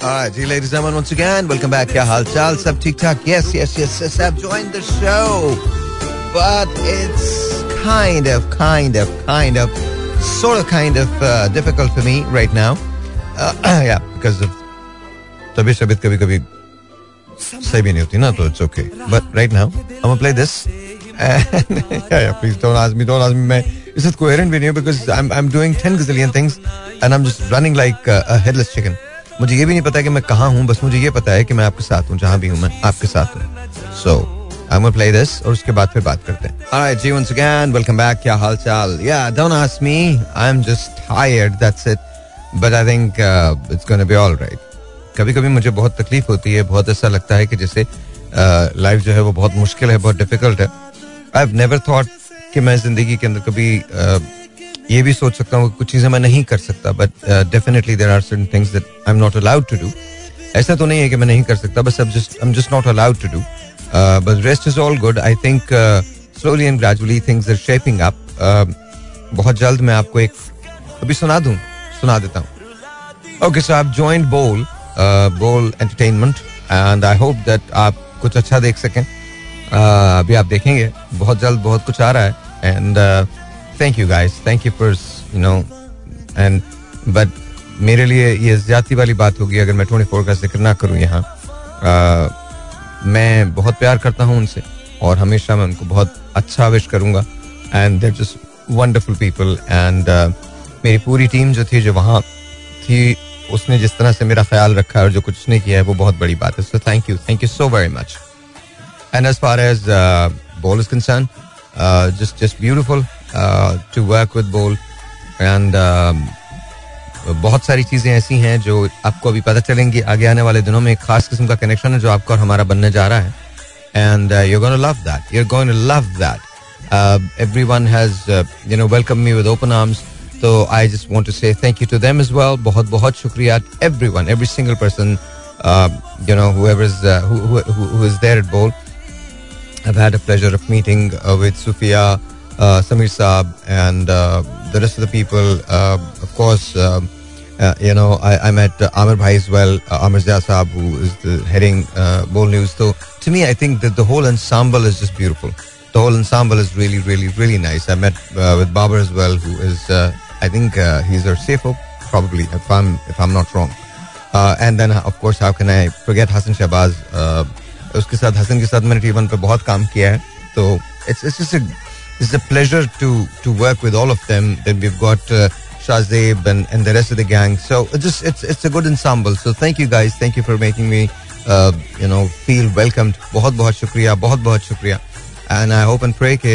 Alright, ji ladies and gentlemen, once again, welcome back. क्या हाल चाल सब ठीक ठाक? Yes, yes, yes, yes. I've joined the show, but it's kind of, kind of, kind of, sort of, kind of uh, difficult for me right now. Uh, yeah, because of तबीयत तबीयत कभी कभी सही भी नहीं होती ना तो it's okay. But right now, I'm gonna play this. And yeah, yeah, please don't ask me, don't ask me. मैं इस वक्त coherent भी नहीं हूँ because I'm I'm doing 10 gazillion things and I'm just running like uh, a headless chicken. मुझे ये भी नहीं पता कि मैं कहाँ हूँ बस मुझे ये पता है कि मैं आपके साथ हूँ जहाँ भी हूँ मैं आपके साथ हूँ। So I am play this और उसके बाद फिर बात करते हैं। Alright, जी once again welcome back क्या हाल चाल don't ask me I'm just tired that's it. But I think uh, it's gonna be all right. कभी कभी मुझे बहुत तकलीफ़ होती है बहुत ऐसा लगता है कि जैसे लाइफ uh, जो है वो बहुत मुश्किल है बहुत डिफ़िकल्ट है। आई हैव नेवर थॉट कि मैं ज़िंदगी के अंदर कभी uh, ये भी सोच सकता हूँ कुछ चीज़ें मैं नहीं कर सकता but definitely there are certain things that I am not allowed to do ऐसा तो नहीं है कि मैं नहीं कर सकता बस I am just not allowed to do but rest is all good I think slowly and gradually things are shaping up बहुत जल्द मैं आपको एक अभी सुना दूँ? सुना देता हूँ। ओके सो आप joined Bol Bol entertainment and I hope that आप कुछ अच्छा देख सकें। Uh, अभी आप देखेंगे बहुत जल्द बहुत कुछ आ रहा है and thank you guys thank you for you know and but मेरे लिए ये ज़्यादा वाली बात होगी, अगर मैं ट्वेंटी फोर का ज़िक्र ना करूँ यहाँ मैं बहुत प्यार करता हूँ उनसे, और हमेशा मैं उनको बहुत अच्छा विश करूँगा and there just wonderful people and मेरी पूरी टीम जो थी, जो वहाँ थी, उसने जिस तरह से मेरा ख्याल रखा है और जो कुछ उसने किया है, वो बहुत बड़ी बात है। So thank you thank you so very much and as far as Bol is concern just just beautiful to work with Bol and बहुत सारी चीज़ें ऐसी हैं जो आपको अभी पता चलेंगी आगे आने वाले दिनों में एक खास किस्म का कनेक्शन है जो आपका और हमारा बनने जा रहा है। And you too love that you too love that everyone has you know welcome me with open arms तो I just want to say thank you to them as well बहुत बहुत शुक्रिया everyone every single person who, who is there at bowl i've had a pleasure of meeting uh, with Samir Saab and uh, the rest of the people. Uh, of course, um, uh, you know, I, I met uh, Amir Bhai as well, uh, Amir Zia Saab, who is the heading uh, Bowl News. So to me, I think that the whole ensemble is just beautiful. The whole ensemble is really, really, really nice. I met uh, with Babar as well, who is, uh, I think uh, he's our CFO, probably, if I'm if I'm not wrong. Uh, and then, of course, how can I forget Hassan Shahbaz? Uh, उसके साथ हसन के साथ मैंने T one पे बहुत काम किया है तो it's it's just it's a pleasure to to work with all of them. Then we've got uh, Shazib and, and the rest of the gang. So it's just it's it's a good ensemble. So thank you guys. Thank you for making me uh, you know feel welcomed. बहुत बहुत शुक्रिया बहुत बहुत शुक्रिया and I hope and pray कि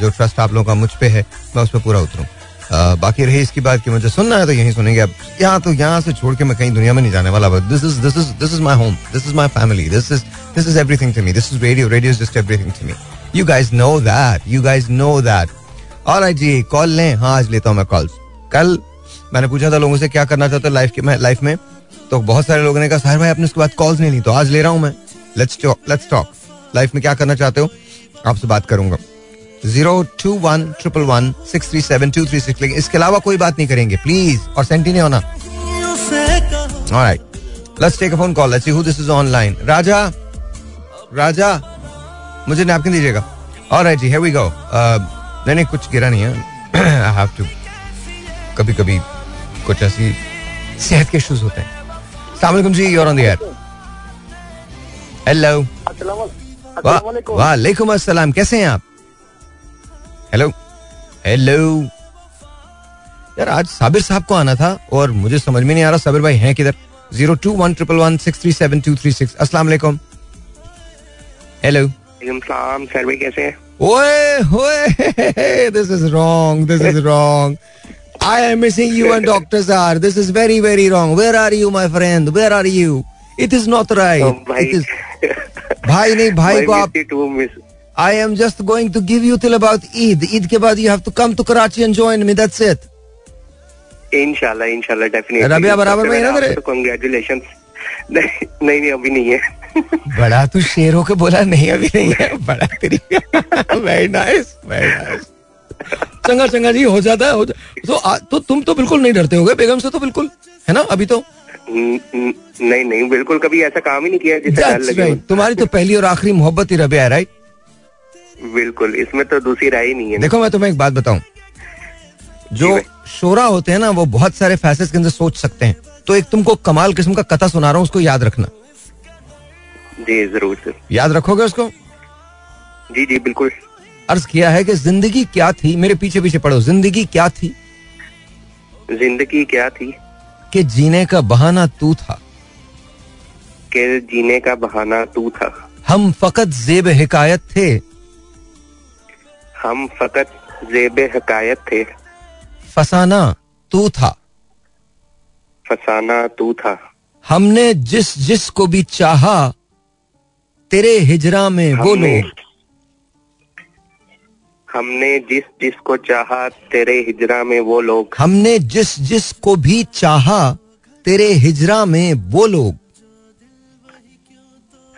जो trust आप लोगों का मुझ पे है मैं उस पर पूरा उतरूँ uh, बाकी रही इसकी बात कि मुझे सुनना है तो यहीं सुनेंगे अब यहाँ तो यहाँ से छोड़ के मैं कहीं दुनिया में नहीं जाने वाला but this is this is this is my home this is my family this is this is everything to me this is radio radio is just everything to me you guys know that you guys know that और जी call लें। हाँ आज लेता हूँ मैं calls कल मैंने पूछा था लोगों से क्या करना चाहते लाइफ के लाइफ में। तो बहुत सारे लोगों ने कहा, साहर भाई, आपने उसके बाद कॉल्स नहीं ली तो आज ले रहा हूँ मैं। लेट्स लेट्स टॉक लाइफ में क्या करना चाहते हो? आपसे बात करूँगा। Zero two one triple one six three seven two three six इसके अलावा कोई बात नहीं करेंगे। प्लीज़ और सेंटी नहीं होना। Alright let's take a phone call let's see who this is online Raja Raja. मुझे नैपकिन दीजिएगा। ऑलराइट जी हियर वी गो नहीं नहीं कुछ गिरा नहीं है। आई हैव टू कभी कभी कुछ ऐसी सेहत के इश्यूज़ होते हैं। सलाम जी you're on the air hello वालेकुम अस्सलाम कैसे हैं आप? हेलो हेलो यार आज साबिर साहब को आना था और मुझे समझ में नहीं आ रहा साबिर भाई हैं किधर? Zero two one triple one six three seven two three six अस्सलाम वालेकुम हेलो सलाम सर भाई कैसे हैं ओए this is wrong this is wrong I am missing you and Dr. Zar. This is very, very wrong. Where are you, my friend? Where are you? It is not right. Oh, भाई It is... भाई नहीं भाई को आप too I am just going to give you till about Eid. Eid के बाद you have to come to Karachi and join me. That's it. इंशाल्लाह इंशाल्लाह डेफिनेटली रबिया बराबर में ही ना तेरे? कांग्रेचुलेशन नहीं नहीं नहीं, अभी नहीं है बड़ा तू शेर होके बोला नहीं अभी नहीं है बड़ा तेरी वेरी नाइस वेरी नाइस चंगा चंगा जी हो जाता है हो जा... तो, आ, तो तुम तो बिल्कुल नहीं डरते होगे बेगम से तो बिल्कुल है ना अभी तो? नहीं नहीं बिल्कुल कभी ऐसा काम ही नहीं किया जिससे डर लगे तुम्हारी तो पहली और आखिरी मोहब्बत ही रबिया है राइट बिल्कुल इसमें तो दूसरी राय ही नहीं है। देखो मैं तुम्हें एक बात बताऊँ। जो शोरा होते हैं ना वो बहुत सारे फैसले के अंदर सोच सकते हैं। तो एक तुमको कमाल किस्म का कथा सुना रहा हूँ उसको याद रखना। जी ज़रूर सर याद रखोगे उसको? जी जी बिल्कुल. अर्ज़ किया है कि ज़िंदगी क्या थी? मेरे पीछे पीछे पढ़ो. ज़िंदगी क्या थी? ज़िंदगी क्या थी? कि जीने का बहाना तू था। कि जीने का बहाना तू था। हम फकत जेब हिकायत थे। हम फकत जेब हकायत थे। फसाना तू था। फसाना तू था। हमने जिस जिस को भी चाहा तेरे हिजरा में वो लोग। हमने जिस जिस को चाहा तेरे हिजरा में वो लोग। हमने जिस जिस को भी चाहा तेरे हिजरा में वो लोग।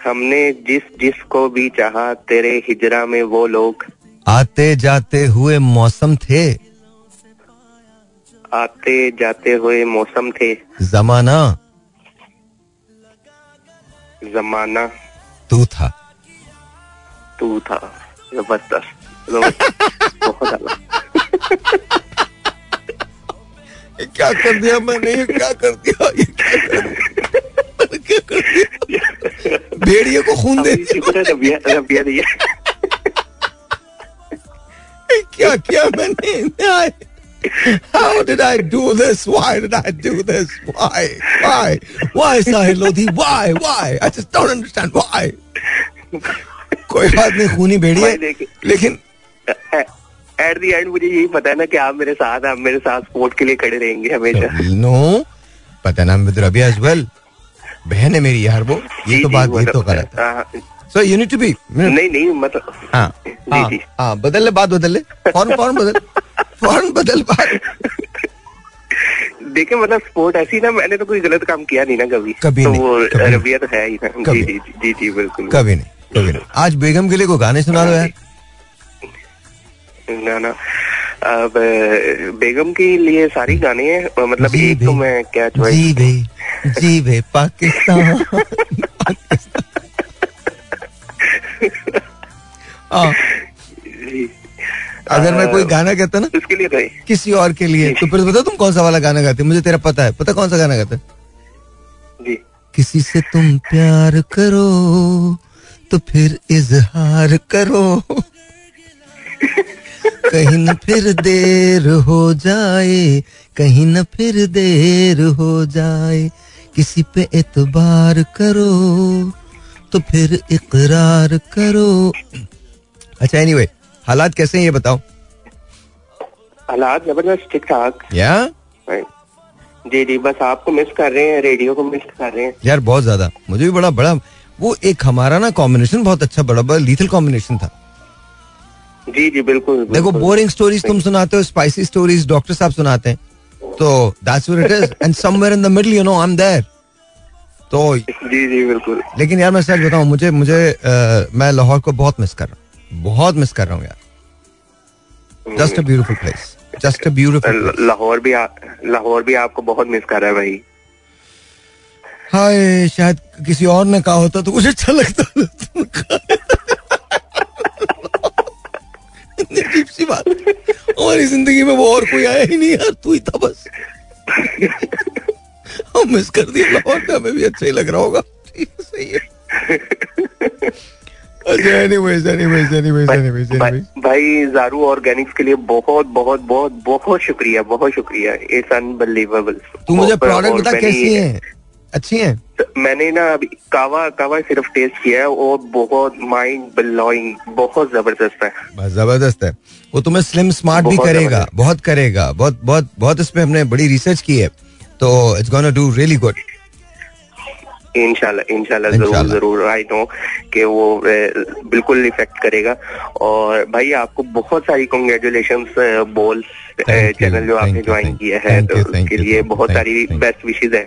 हमने जिस जिस को भी चाहा तेरे हिजरा में वो लोग। आते जाते हुए मौसम थे। आते जाते हुए मौसम थे। जमाना। जमाना। तू था। तू था। ज़बरदस्त। क्या कर दिया मैंने? ये क्या कर दिया? ये क्या कर दिया? क्या कर दिया? भेड़िए को खून दे दिया क्या किया मैंने? How did I do this? Why did I do this? Why? Why? Why, Sahil Lodhi? Why? Why? I just don't understand why. कोई बात नहीं खूनी भाई देखिए। लेकिन एट दी एंड मुझे यही पता है ना कि आप मेरे साथ आप मेरे साथ सपोर्ट के लिए खड़े रहेंगे हमेशा नो पता नाम विद रबिया एज वेल बहन है मेरी यार वो ये तो बात ये तो तो- गलत है हाँ, so you need to be नहीं नहीं मतलब हाँ हाँ हाँ बदल ले बात बदल ले फ़ौरन फ़ौरन बदल फ़ौरन बदल बात देखिए मतलब स्पोर्ट ऐसी ना मैंने तो कोई गलत काम किया नहीं ना कभी। कभी तो नहीं, वो कभी। रबिया तो है ही ना। कभी। जी जी जी जी बिल्कुल। कभी नहीं कभी नहीं। आज बेगम के लिए कोई गाने सुना दो यार? ना ना। अब बेगम के लिए सारी गाने हैं मतलब एक तो मैं क्या चॉइस जी बे जी बे पाकिस्तान। हाँ, अगर मैं कोई गाना कहता ना उसके लिए गए किसी और के लिए। तो फिर बताओ तुम कौन सा वाला गाना गाते मुझे तेरा पता है। पता कौन सा गाना गाते जी। किसी से तुम प्यार करो तो फिर इजहार करो। कहीं न फिर देर हो जाए कहीं न फिर देर हो जाए। किसी पे एतबार करो तो फिर इकरार करो। अच्छा एनीवे हालात कैसे हैं ये बताओ? हालात ज़बरदस्त ठीक ठाक या जी जी बस आपको मिस कर रहे हैं रेडियो को मिस कर रहे हैं। यार बहुत ज़्यादा। मुझे भी बड़ा बड़ा वो एक हमारा ना कॉम्बिनेशन बहुत अच्छा बड़ा बड़ा लीथल कॉम्बिनेशन था। जी जी बिल्कुल देखो बोरिंग स्टोरीज तुम सुनाते हो स्पाइसी स्टोरीज डॉक्टर साहब सुनाते हैं। तो that's what it is and somewhere in the middle you know I am there तो जी जी बिल्कुल। लेकिन यार मैं सच बताऊँ मुझे मुझे अ, मैं लाहौर को बहुत मिस कर रहा हूँ। बहुत मिस कर रहा हूँ यार। Just a beautiful place just a beautiful Lahore भी लाहौर भी आपको बहुत मिस कर रहा है भाई। हाय शायद किसी और ने कहा होता तो मुझे अच्छा लगता। इतनी अजीब सी बात। हमारी ज़िंदगी में वो और कोई आया ही नहीं यार तू ही था बस। हम मिस कर दिया लाहौर में हमें भी अच्छा ही लग रहा होगा। सही है। एनीवेज एनीवेज एनीवेज एनीवेज भाई, भाई जारू ऑर्गेनिक्स के लिए बहुत बहुत बहुत बहुत शुक्रिया बहुत शुक्रिया. इट्स अनबिलीवेबल तू मुझे प्रोडक्ट बता कैसी है? अच्छी है? मैंने ना अभी कावा कावा सिर्फ़ टेस्ट किया है और बहुत माइंड ब्लोइंग बहुत ज़बरदस्त है। बस ज़बरदस्त है। वो तुम्हें स्लिम स्मार्ट भी करेगा बहुत करेगा बहुत बहुत बहुत इसमें हमने बड़ी रिसर्च की है। तो it's gonna do really good इंशाल्लाह इंशाल्लाह ज़रूर ज़रूर आई नो कि वो बिल्कुल इफ़ेक्ट करेगा। और भाई आपको बहुत सारी कॉन्ग्रेचुलेशन बोल चैनल जो आपने ज्वाइन किया है तो उसके लिए बहुत सारी. बेस्ट विशेज है।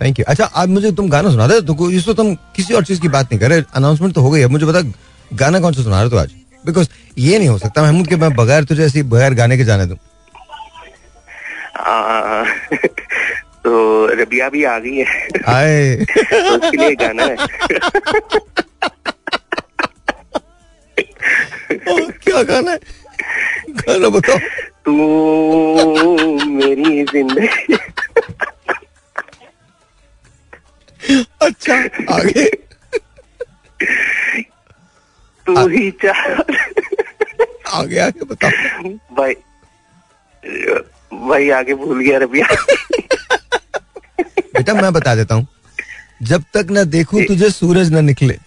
थैंक यू अच्छा आज मुझे तुम गाना सुना दे तो इसको तुम किसी और चीज़ की बात नहीं कर रहे अनाउंसमेंट तो हो गई है मुझे बता गाना कौन सा सुना रहे हो आज? बिकॉज़ ये नहीं हो सकता महमूद के मैं बगैर तुझे ऐसी बगैर गाने के जाने दूँ। तो रबिया भी आ गई है। तो उसके लिए गाना है। क्या गाना है? गाना बताओ। तू मेरी ज़िंदगी। अच्छा आगे। तू ही चाह। आगे आगे बताओ। भाई भाई आगे भूल गया रबिया बेटा मैं बता देता हूँ। जब तक ना देखूँ तुझे सूरज ना निकले।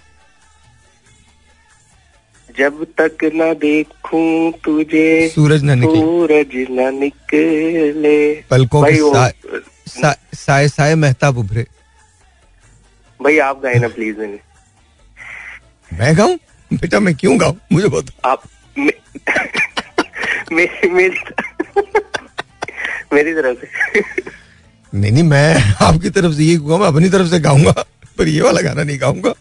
जब तक न देखूँ तुझे सूरज ना निकले। सूरज न निकले। पलकों के सा, साए साए महताब उभरे। भाई आप गाए ना प्लीज़ मैंने मैं गाऊं? बेटा मैं क्यों गाऊं? मुझे बता आप मे, मे, मेरी मेरी तरफ़ से। नहीं नहीं मैं आपकी तरफ़ से ये कहूँगा मैं अपनी तरफ़ से गाऊँगा पर ये वाला गाना नहीं गाऊँगा।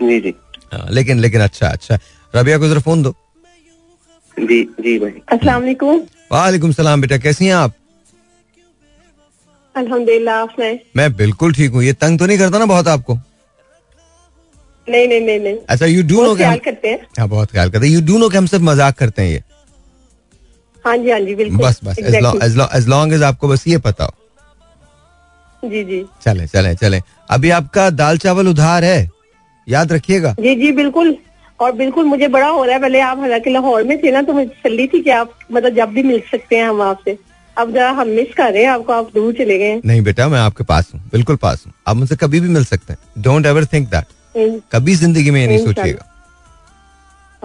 जी जी। हाँ, लेकिन लेकिन अच्छा अच्छा। रबिया को जरा फ़ोन दो। जी जी भाई। अस्सलाम वालेकुम। वालेकुम सलाम बेटा कैसी हैं आप? अल्हम्दुलिल्लाह मैं बिल्कुल ठीक हूँ। ये तंग तो नहीं करता ना बहुत आपको? नहीं नहीं नहीं नहीं। अच्छा यू डू नो बहुत ख्याल करते हैं। हाँ बहुत ख्याल करते हैं। यू डू नो कि हम सब मज़ाक करते हैं ये। हाँ जी हाँ जी बिल्कुल। बस बस. एज लॉन्ग एज आपको बस ये पता हो। जी जी। चले चले चले। अभी आपका दाल चावल उधार है? याद रखिएगा। जी जी बिल्कुल। और बिल्कुल मुझे बड़ा हो रहा है। पहले आप हालाँकि लाहौर में थे ना तो मुझे तसल्ली थी कि आप मतलब जब भी मिल सकते हैं हम आपसे। अब जरा हम मिस कर रहे हैं आपको आप दूर चले गए नहीं बेटा मैं आपके पास हूँ बिल्कुल पास हूँ। आप मुझसे कभी भी मिल सकते हैं। डोंट एवर थिंक दैट कभी ज़िंदगी में ये नहीं सोचिएगा हाँ जी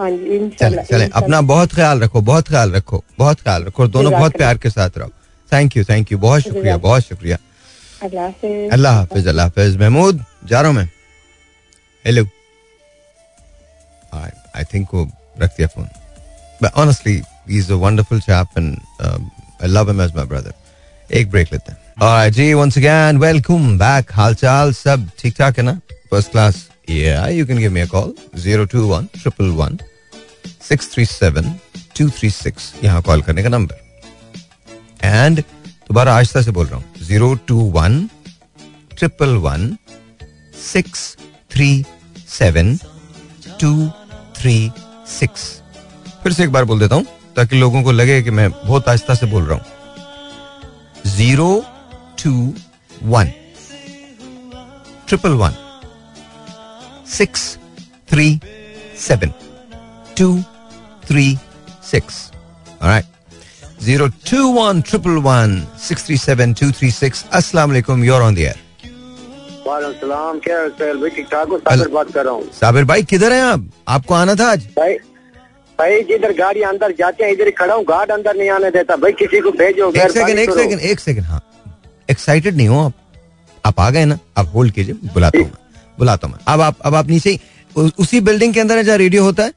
चले चले अपना बहुत ख्याल रखो बहुत ख्याल रखो बहुत ख्याल रखो और दोनों बहुत प्यार के साथ रहो। थैंक यू थैंक यू बहुत शुक्रिया बहुत शुक्रिया। अल्लाह हाफिज। अल्लाह हाफिज महमूद जा रहा हूँ मैं। हेलो आई थिंक वो रख दिया phone but honestly is a wonderful chap and I love him as my brother एक ब्रेक लेते हैं। जी once again welcome back हालचाल सब ठीक ठाक है ना? First class yeah, you can give me a call. 021 111 637 236 यहाँ कॉल करने का नंबर एंड दोबारा आहिस्ता से बोल रहा हूँ. Zero two one triple one six three seven two three six फिर से एक बार बोल देता हूँ, ताकि लोगों को लगे कि मैं बहुत आहिस्ता से बोल रहा हूँ. Zero two one triple one six three seven two three six one six three seven two three six. Assalamu alaikum. You're on the वालेकुम ठीक ठाक हूँ साबिर बात कर रहा हूँ। साबिर भाई किधर हैं आप? आपको आना था आज? भाई भाई जिधर गाड़ी अंदर जाते हैं इधर खड़ा हूँ। गार्ड अंदर नहीं आने देता। भाई किसी को भेजो एक सेकंड एक। सेकंड एक सेकंड हाँ। एक्साइटेड नहीं हो आप? आप आ गए ना? आप होल्ड कीजिए बुलाता हूँ बुलाता हूँ मैं। अब आप अब आप नीचे उसी बिल्डिंग के अंदर है जहाँ रेडियो होता है?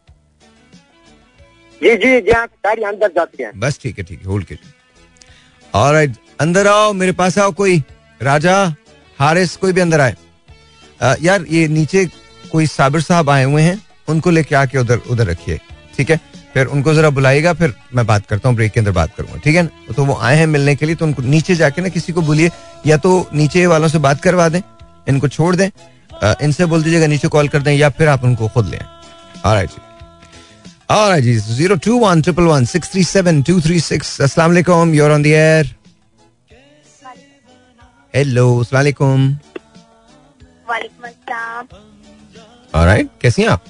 जी जी जहाँ गाड़ी अंदर जाती है। बस ठीक है ठीक है होल्ड कीजिए। और अंदर आओ मेरे पास आओ कोई राजा हारिस कोई भी अंदर आए। अ, यार ये नीचे कोई साबिर साहब आए हुए हैं उनको लेके आके उधर उधर रखिए ठीक है? फिर उनको जरा बुलाइएगा फिर मैं बात करता हूँ ब्रेक के अंदर बात करूँगा ठीक है? ना तो वो आए हैं मिलने के लिए तो उनको नीचे जाके ना किसी को बोलिए या तो नीचे वालों से बात करवा दें इनको छोड़ दें इनसे बोल दीजिएगा नीचे कॉल कर दें या फिर आप उनको खुद लें। ऑलराइट जी ऑलराइट जी zero two one triple one six three seven two three six अस्सलाम वालेकुम you're on the air hello अस्सलाम वालेकुम। वालेकुम अस्सलाम। ऑलराइट कैसी हैं आप?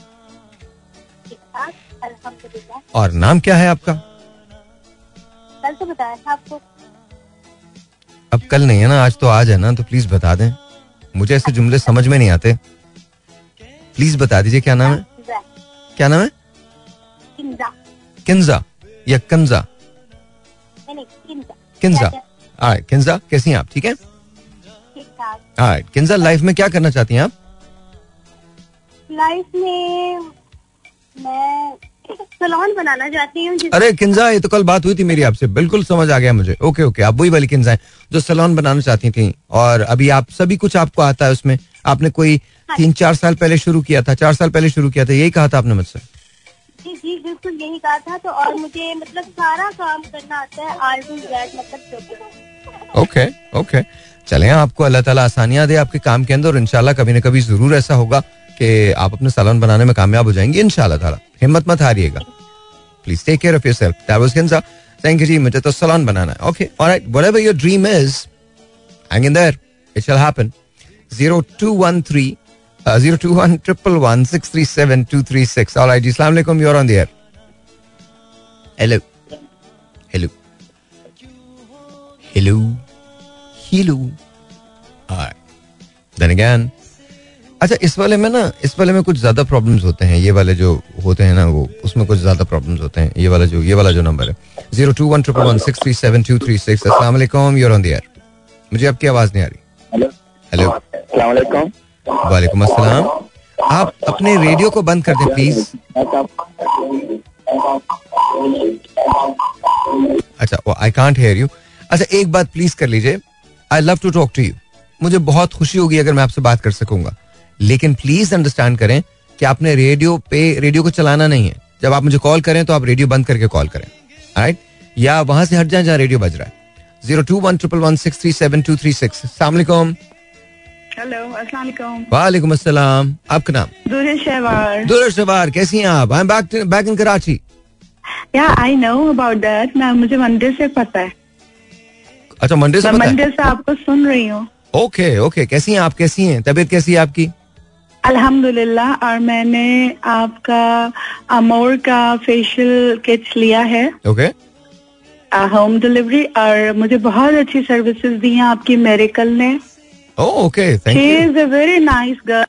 अल्हम्दुलिल्लाह। और नाम क्या है आपका? कल तो बताया था आपको। अब कल नहीं है ना आज तो आज है ना तो प्लीज़ बता दें। मुझे ऐसे जुमले समझ में नहीं आते। प्लीज़ बता दीजिए क्या नाम है? क्या नाम है? किंजा। या कंजा। किंजा। ऑलराइट किंजा कैसी हैं आप? ठीक है? ऑलराइट किंजा लाइफ में क्या करना चाहती हैं आप? लाइफ में मैं सलोन बनाना चाहती हूँ अरे किंजा ये तो कल बात हुई थी मेरी आपसे। बिल्कुल समझ आ गया मुझे। ओके ओके आप वही वाली किंजा हैं जो सलोन बनाना चाहती थी। और अभी आप सभी कुछ आपको आता है उसमें। आपने कोई तीन चार साल पहले शुरू किया था चार साल पहले शुरू किया था यही कहा था आपने मुझसे? जी जी बिल्कुल यही कहा था। तो और मुझे मतलब सारा काम करना आता है आर टू जेड मतलब ओके ओके। चलें आपको अल्लाह ताला आसानियाँ दे आपके काम के अंदर और इंशाल्लाह कभी ना कभी ज़रूर ऐसा होगा। कि आप अपने सैलून बनाने में कामयाब हो जाएँगे, इंशाल्लाह ताला। हिम्मत मत हारिएगा। प्लीज़ टेक केयर ऑफ़ वाज हिंसा थैंक यू जी, मुझे तो सैलून बनाना है। Okay alright whatever your dream is hang in there it shall happen 0213 021 111 637 236 alright जी अस्सलाम वालेकुम you are on the air hello hello hello hello then again अच्छा इस वाले में ना इस वाले में कुछ ज़्यादा प्रॉब्लम्स होते हैं। ये वाले जो होते हैं ना वो उसमें कुछ ज़्यादा प्रॉब्लम्स होते हैं। ये वाला जो ये वाला जो नंबर है। Zero two one triple one six three seven two three six अस्सलाम वालेकुम यूर ऑन द मुझे आपकी आवाज़ नहीं आ रही। हेलो। हेलो। वालेकुम अस्सलाम। आप अपने रेडियो को बंद कर दें प्लीज़ अच्छा आई कांट हेयर यू अच्छा एक बात प्लीज़ कर लीजिए। I love to talk to you मुझे बहुत खुशी होगी अगर मैं आपसे बात कर सकूँगा। लेकिन प्लीज़ अंडरस्टैंड करें कि आपने रेडियो पे रेडियो को चलाना नहीं है। जब आप मुझे कॉल करें तो आप रेडियो बंद करके कॉल करें। राइट या वहाँ से हट जाए जहाँ रेडियो बज रहा है। Zero two one triple one six three seven two three six सलामकुम हेलो अस्सलाम वालेकुम वालेकुम अस्सलाम आपका नाम दूर शहवार कैसी हैं आप? I am back back in Karachi या आई नो अबाउट दैट मैं मुझे मंडे से पता है। अच्छा मंडे से मैं पता मंदिर से आपको सुन रही हूँ। ओके ओके कैसी हैं आप? कैसी हैं? तबीयत कैसी है आपकी? अल्हम्दुलिल्लाह और मैंने आपका अमोर का फेशियल किट्स लिया है। ओके होम डिलीवरी और मुझे बहुत अच्छी सर्विसेज़ दी हैं आपकी मेरिकल ने। Okay thank you is a very nice girl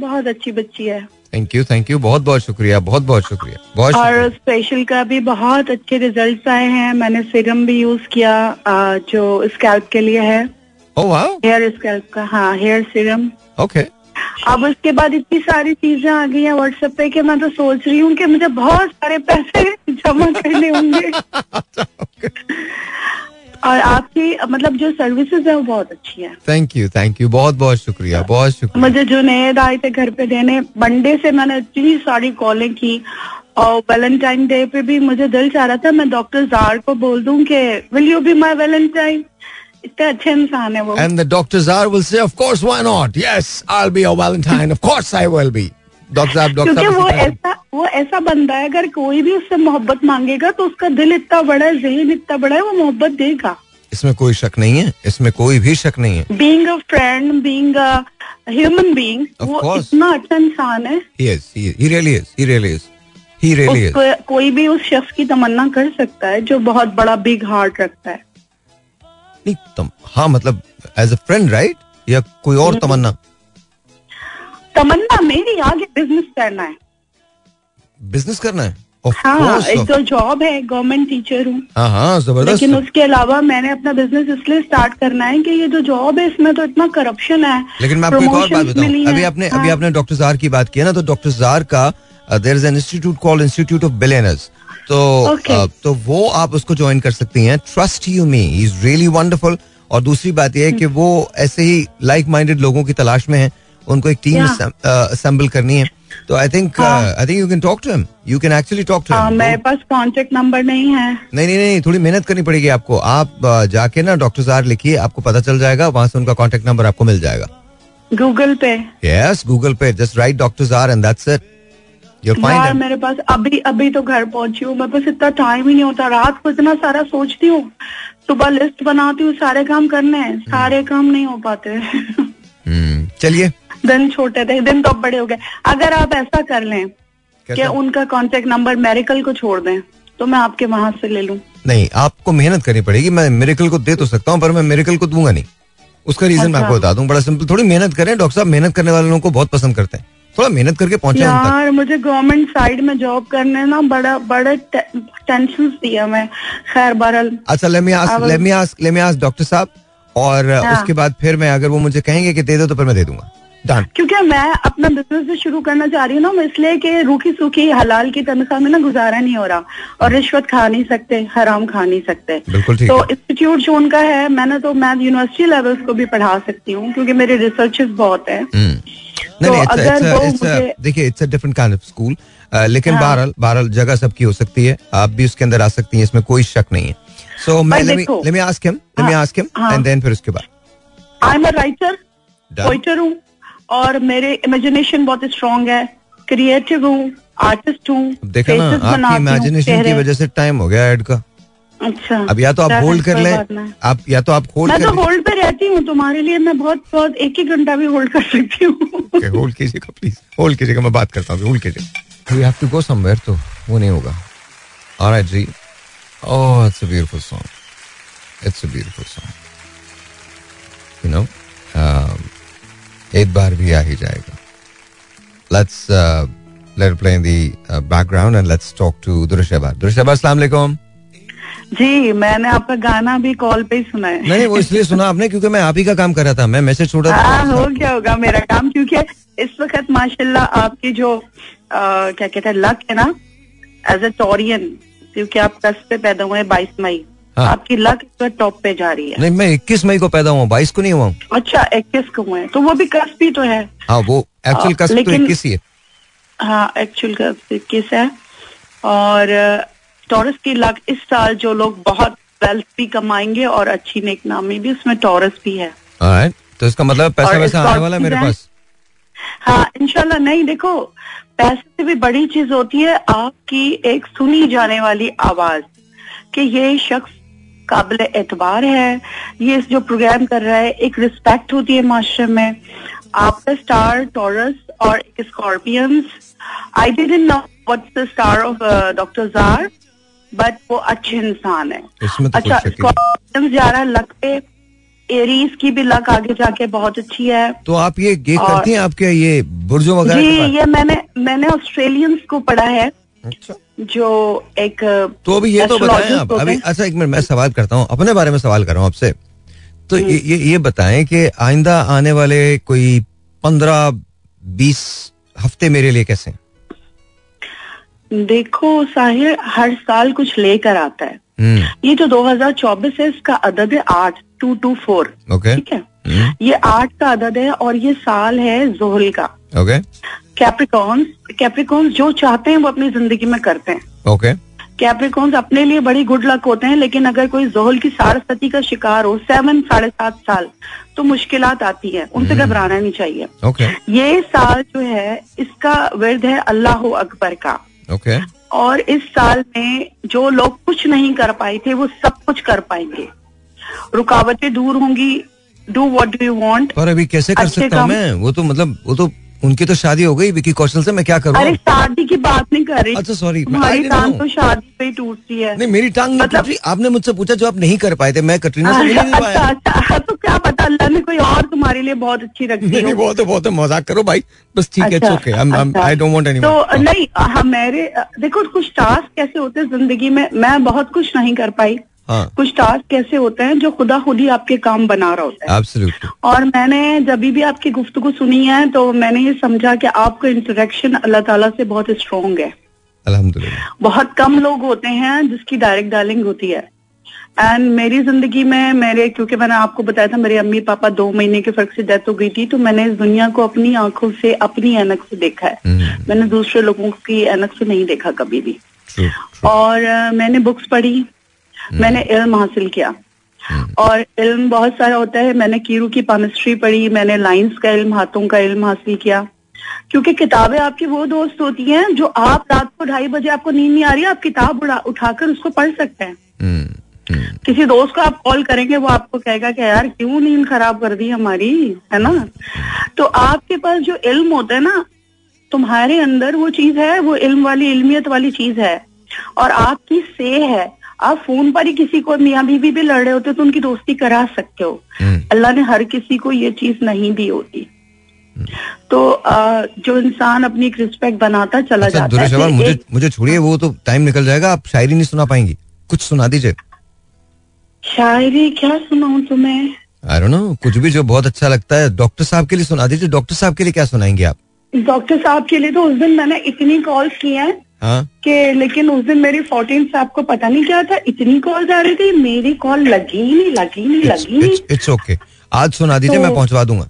बहुत अच्छी बच्ची है। थैंक यू थैंक यू बहुत बहुत शुक्रिया बहुत बहुत शुक्रिया बहुत और स्पेशल का भी बहुत अच्छे रिजल्ट्स आए हैं मैंने सीरम भी यूज़ किया जो स्कैल्प के लिए है। हेयर स्कैल्प का हाँ हेयर सीरम ओके अब उसके बाद इतनी सारी चीज़ें आ गई हैं व्हाट्सएप पे कि मैं तो सोच रही हूँ कि मुझे बहुत सारे पैसे जमा करने होंगे। और आपकी मतलब जो सर्विसेज़ है वो बहुत अच्छी है। थैंक यू थैंक यू बहुत बहुत शुक्रिया बहुत शुक्रिया। मुझे जो नए आए थे घर पे देने मंडे से मैंने इतनी सारी कॉलें की और वैलेंटाइन डे पे भी मुझे दिल चाह रहा था मैं डॉक्टर जार को बोल दूँ कि will you be my valentine इतने अच्छे इंसान है वो And the doctors are will say, of course, why not? Yes, I'll be your Valentine. Of course, I will be. Doctor साहब डॉक्टर क्योंकि वो ऐसा वो ऐसा बंदा है अगर कोई भी उससे मोहब्बत मांगेगा तो उसका दिल इतना बड़ा है जहन इतना बड़ा है वो मोहब्बत देगा इसमें कोई शक नहीं है इसमें कोई भी शक नहीं है being a friend being a human वो इतना अच्छा इंसान है He. He, he really is. He really is. He really is. कोई भी उस शख्स की तमन्ना कर सकता है जो बहुत बड़ा बिग हार्ट रखता है नहीं तम, हाँ मतलब एज अ फ्रेंड राइट या कोई और तमन्ना? तमन्ना मेरी आगे बिज़नेस करना है। बिज़नेस करना है? Of हाँ course, एक तो जॉब है गवर्नमेंट टीचर हूँ। हाँ हाँ ज़बरदस्त। लेकिन उसके अलावा मैंने अपना बिज़नेस इसलिए स्टार्ट करना है कि ये जो जॉब है इसमें तो इतना करप्शन है। लेकिन मैं आपको एक और बात बताऊँ। अभी आपने हाँ। अभी आपने डॉक्टर जार की बात की है ना तो डॉक्टर जार का there is an institute called institute of billionaires तो Okay. uh, तो वो आप उसको ज्वाइन कर सकती हैं. Trust you me is really wonderful और दूसरी बात यह है कि वो ऐसे ही लाइक माइंडेड लोगों की तलाश में है. उनको एक टीम Yeah. असेंबल करनी है. तो I think. I think you can talk to him you can actually talk to him मेरे पास कांटेक्ट नंबर नहीं है. नहीं नहीं नहीं थोड़ी मेहनत करनी पड़ेगी आपको. आप uh, जाके ना डॉक्टर जार लिखिए आपको पता चल जाएगा वहाँ से उनका कॉन्टेक्ट नंबर आपको मिल जाएगा. Google Pay. Yes, Google Pay. Just right doctor Zar and that's it. यार. मेरे पास अभी अभी तो घर पहुँची हूँ। मेरे पास इतना टाइम ही नहीं होता। रात को इतना सारा सोचती हूँ। सुबह लिस्ट बनाती हूँ सारे काम करने हैं। सारे काम नहीं हो पाते। हम्म, चलिए। दिन छोटे थे दिन तो अब बड़े हो गए। अगर आप ऐसा कर लें कि उनका कॉन्टेक्ट नंबर मेरिकल को छोड़ दें तो मैं आपके वहाँ से ले लूँ। नहीं आपको मेहनत करनी पड़ेगी। मैं मेरिकल को दे तो सकता हूँ पर मैं मेरिकल को दूँगा नहीं। उसका रीजन मैं अच्छा। आपको बता दूँ। बड़ा सिंपल थोड़ी मेहनत करें। डॉक्टर साहब मेहनत करने वाले लोगों को बहुत पसंद करते हैं। थोड़ा मेहनत करके पहुँचे यार मुझे गवर्नमेंट साइड में जॉब करने ना बड़ा बड़ा टेंशन दिया मैं। खैर बहरल अच्छा ask ask let ask doctor साहब और हाँ। उसके बाद फिर मैं अगर वो मुझे कहेंगे कि दे दो तो फिर मैं दे दूँगा। डन क्योंकि मैं अपना बिज़नेस भी शुरू करना चाह रही हूँ ना इसलिए कि रूखी सूखी हलाल की तनख्वाह में ना गुजारा नहीं हो रहा। और रिश्वत खा नहीं सकते हराम खा नहीं सकते। तो इंस्टीट्यूट जो उनका है मैंने तो मैं यूनिवर्सिटी लेवल्स को भी पढ़ा सकती हूँ क्योंकि मेरे रिसर्चेस बहुत है। हम्म। नहीं तो देखिए it's different kind of school लेकिन हाँ। बहरहाल बहरहाल जगह सबकी हो सकती है। आप भी उसके अंदर आ सकती हैं इसमें कोई शक नहीं है। सो मैं me हाँ, हाँ। फिर उसके बाद। आई एम अ राइटर पोइटर हूँ और मेरे इमेजिनेशन बहुत स्ट्रांग है। क्रिएटिव हूँ आर्टिस्ट हूँ देखा ना आपकी इमेजिनेशन की वजह से टाइम हो गया एड का। अच्छा। अब या तो आप होल्ड कर लें आप या तो आप होल्ड मैं कर तो होल्ड पे रहती हूँ तुम्हारे लिए मैं बहुत बहुत एक ही घंटा भी होल्ड कर सकती हूँ। होल्ड कीजिएगा प्लीज़ होल्ड कीजिएगा मैं बात करता हूँ होल्ड कीजिएगा we have to go somewhere तो वो नहीं होगा। ऑलराइट जी। ओह it's a beautiful song it's a beautiful song you know एक बार भी आ ही जाएगा। Let's let play in the background and let's talk to Durushahbar Durushahbar अस्सलाम वालेकुम जी मैंने आपका गाना भी कॉल पे ही सुना है। नहीं वो इसलिए सुना आपने क्योंकि मैं आप ही का काम कर रहा था। मैं मैसेज छोड़ रहा हाँ था। हो गया होगा मेरा काम क्योंकि इस वक्त माशाल्लाह आपकी जो अ, क्या कहते हैं लक है ना एज ए टोरियन क्योंकि आप कस पे पैदा हुए बाईस मई। हाँ। आपकी लक इस वक्त टॉप पे जा रही है। नहीं मैं 21 मई को पैदा हुआ बाईस को नहीं हुआ अच्छा इक्कीस को हुए तो वो भी कस भी तो है। हाँ वो एक्चुअल आ, कस तो इक्कीस ही है। हाँ एक्चुअल कस इक्कीस है। और टॉरस की लक इस साल जो लोग बहुत वेल्थ भी कमाएँगे और अच्छी नेक नामी भी उसमें टॉरस भी है। तो इसका मतलब पैसा वैसा आने वाला मेरे पास? हाँ इंशाल्लाह नहीं देखो पैसे से भी बड़ी चीज़ होती है आपकी एक सुनी जाने वाली आवाज़ कि ये शख्स काबिल एतबार है ये जो प्रोग्राम कर रहा है एक रिस्पेक्ट होती है माशरे में। आपका स्टार टॉरस और scorpions I didn't know what's the star of doctor Zar but वो अच्छे इंसान है। तो अच्छा जा रहा है लक पे एरीज की भी लक आगे जाके बहुत अच्छी है। तो आप ये ये और- करती हैं आपके ये बुर्जो वगैरह जी ये मैंने मैंने ऑस्ट्रेलियंस को पढ़ा है अच्छा। जो एक तो अभी ये तो बताएँ आप अभी अच्छा एक मिनट मैं सवाल करता हूँ अपने बारे में सवाल कर रहा हूँ आपसे। तो हम्म। ये ये ये बताएँ कि आइंदा आने वाले कोई पंद्रह बीस हफ़्ते मेरे लिए कैसे हैं? देखो साहिर हर साल कुछ लेकर आता है। हम्म। ये जो 2024 है इसका अदद है आठ टू टू फोर। ओके ठीक है? हम्म, ये आठ का अदद है और ये साल है जोहल का। ओके कैप्रिकॉन्स कैप्रिकॉन्स जो चाहते हैं वो अपनी ज़िंदगी में करते हैं। ओके कैप्रिकॉन्स अपने लिए बड़ी गुड लक होते हैं लेकिन अगर कोई जोहल की सारस्वती का शिकार हो सेवन साढ़े सात साल तो मुश्किल आती है। उनसे घबराना नहीं चाहिए। ओके ये साल जो है इसका विरद है अल्लाह अकबर का। ओके और इस साल में जो लोग कुछ नहीं कर पाए थे वो सब कुछ कर पाएँगे। रुकावटें दूर होंगी। Do what do you want पर अभी कैसे कर सकता हूँ मैं? वो तो मतलब वो तो उनकी तो शादी हो गई विकी कौशल से मैं क्या करूँ? अरे शादी की बात नहीं कर रही। अच्छा, तुम्हारी didn't टांग. तो शादी पे टूटती है। नहीं मेरी टांग नहीं मतलब- टूट रही आपने मुझसे पूछा जो आप नहीं कर पाए थे मैं कटरीना से मिल नहीं अच्छा पाया। अच्छा तो क्या पता अल्लाह ने कोई और तुम्हारे लिए बहुत अच्छी रखी नहीं नहीं बहुत बहुत मज़ाक करो भाई बस ठीक है अच्छा, ओके अच्छा। आई डोंट वांट एनी तो नहीं हमारे देखो कुछ टास्क कैसे होते हैं ज़िंदगी में मैं बहुत कुछ नहीं कर पाई। हाँ। कुछ टास्क कैसे होते हैं जो खुदा खुद ही आपके काम बना रहा होता है। एब्सोल्युटली और मैंने जब भी आपकी गुफ्तगू सुनी है तो मैंने ये समझा कि आपका इंटरेक्शन अल्लाह ताला से बहुत स्ट्रोंग है। बहुत कम लोग होते हैं जिसकी डायरेक्ट डायलिंग होती है। एंड मेरी ज़िंदगी में मेरे क्योंकि मैंने आपको बताया था मेरे अम्मी पापा दो महीने के फ़र्क से डेथ हो गई थी तो मैंने इस दुनिया को अपनी आँखों से अपनी एनक से देखा है। हम्म, मैंने दूसरे लोगों की एनक से नहीं देखा कभी भी। और मैंने बुक्स पढ़ी। मैंने इल्म हासिल किया। और इल्म बहुत सारा होता है। मैंने कीरू की पामिस्ट्री पढ़ी मैंने लाइंस का इल्म हाथों का इल्म हासिल किया। क्योंकि किताबें आपकी वो दोस्त होती हैं जो आप रात को ढाई बजे आपको नींद नहीं आ रही आप किताब उठाकर उसको पढ़ सकते हैं। किसी दोस्त को आप कॉल करेंगे वो आपको कहेगा कि यार क्यों नींद खराब कर दी हमारी है ना? तो आपके पास जो इल्म होता है ना तुम्हारे अंदर वो चीज़ है वो इल्म वाली इल्मियत वाली चीज़ है। और आपकी से है। आप फ़ोन पर ही किसी को मियाँ बीवी भी लड़ रहे होते तो उनकी दोस्ती करा सकते हो। अल्लाह ने हर किसी को ये चीज़ नहीं दी होती। तो अ, जो इंसान अपनी एक रिस्पेक्ट बनाता चला अच्छा जाता है। मुझे एक- मुझे छोड़िए वो तो टाइम निकल जाएगा आप शायरी नहीं सुना पाएँगी। कुछ सुना दीजिए। शायरी क्या सुनाऊं तुम्हें? आई डोंट नो कुछ भी जो बहुत अच्छा लगता है डॉक्टर साहब के लिए सुना दीजिए डॉक्टर साहब के लिए क्या सुनाएँगे आप? डॉक्टर साहब के लिए तो उस दिन मैंने इतनी कॉल्स की हैं हाँ? कि लेकिन उस दिन मेरी फोर्टीन साहब को पता नहीं क्या था? इतनी कॉल आ रही थी मेरी कॉल लगी नहीं लगी नहीं लगी नहीं। इट्स ओके आज सुना दीजिए तो- मैं पहुंचवा दूँगा।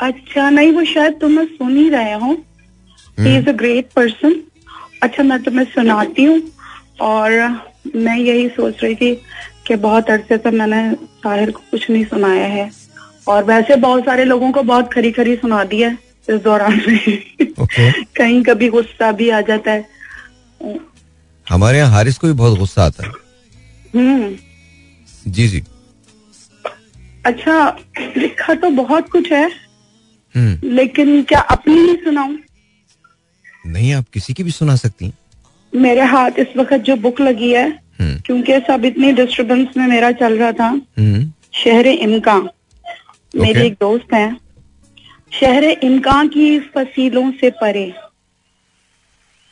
अच्छा नहीं वो शायद तुम्हें सुन ही रहे हो। He is a great person अच्छा मैं तुम्हें सुनाती हूँ और मैं यही सोच रही थी कि बहुत अरसे से मैंने साहिर को कुछ नहीं सुनाया है। और वैसे बहुत सारे लोगों को बहुत खरी खरी सुना दिया है। इस दौरान में ओके कहीं कभी गुस्सा भी आ जाता है। हमारे यहाँ हारिस को भी बहुत गुस्सा आता है। हम्म। जी जी। अच्छा लिखा तो बहुत कुछ है हम्म। लेकिन क्या अपनी ही सुनाऊं? नहीं आप किसी की भी सुना सकती हैं। मेरे हाथ इस वक्त जो बुक लगी है हम्म। क्योंकि सब इतनी डिस्टरबेंस में मेरा चल रहा था शहर इमका मेरी Okay. एक दोस्त है शहर इमका की फसीलों से परे।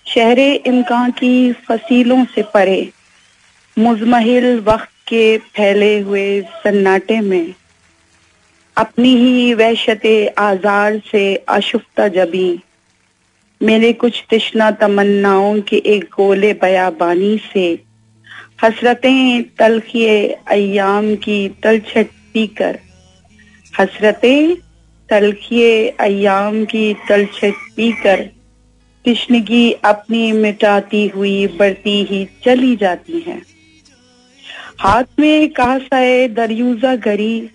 शहर इमका की फसीलों से परे। मुजमहिल वक्त के फैले हुए सन्नाटे में। अपनी ही वहशत आजार से आशुफ्ता जबी। मेरे कुछ तिश्ना तमन्नाओं के एक गोले बयाबानी से। हसरतें तलखिए अयाम की तलछट पीकर। हसरतें तलखिए अयाम की तलछट पीकर तिश्नगी अपनी मिटाती हुई बढ़ती ही चली जाती है। हाथ में कासाए दरियूजा गरी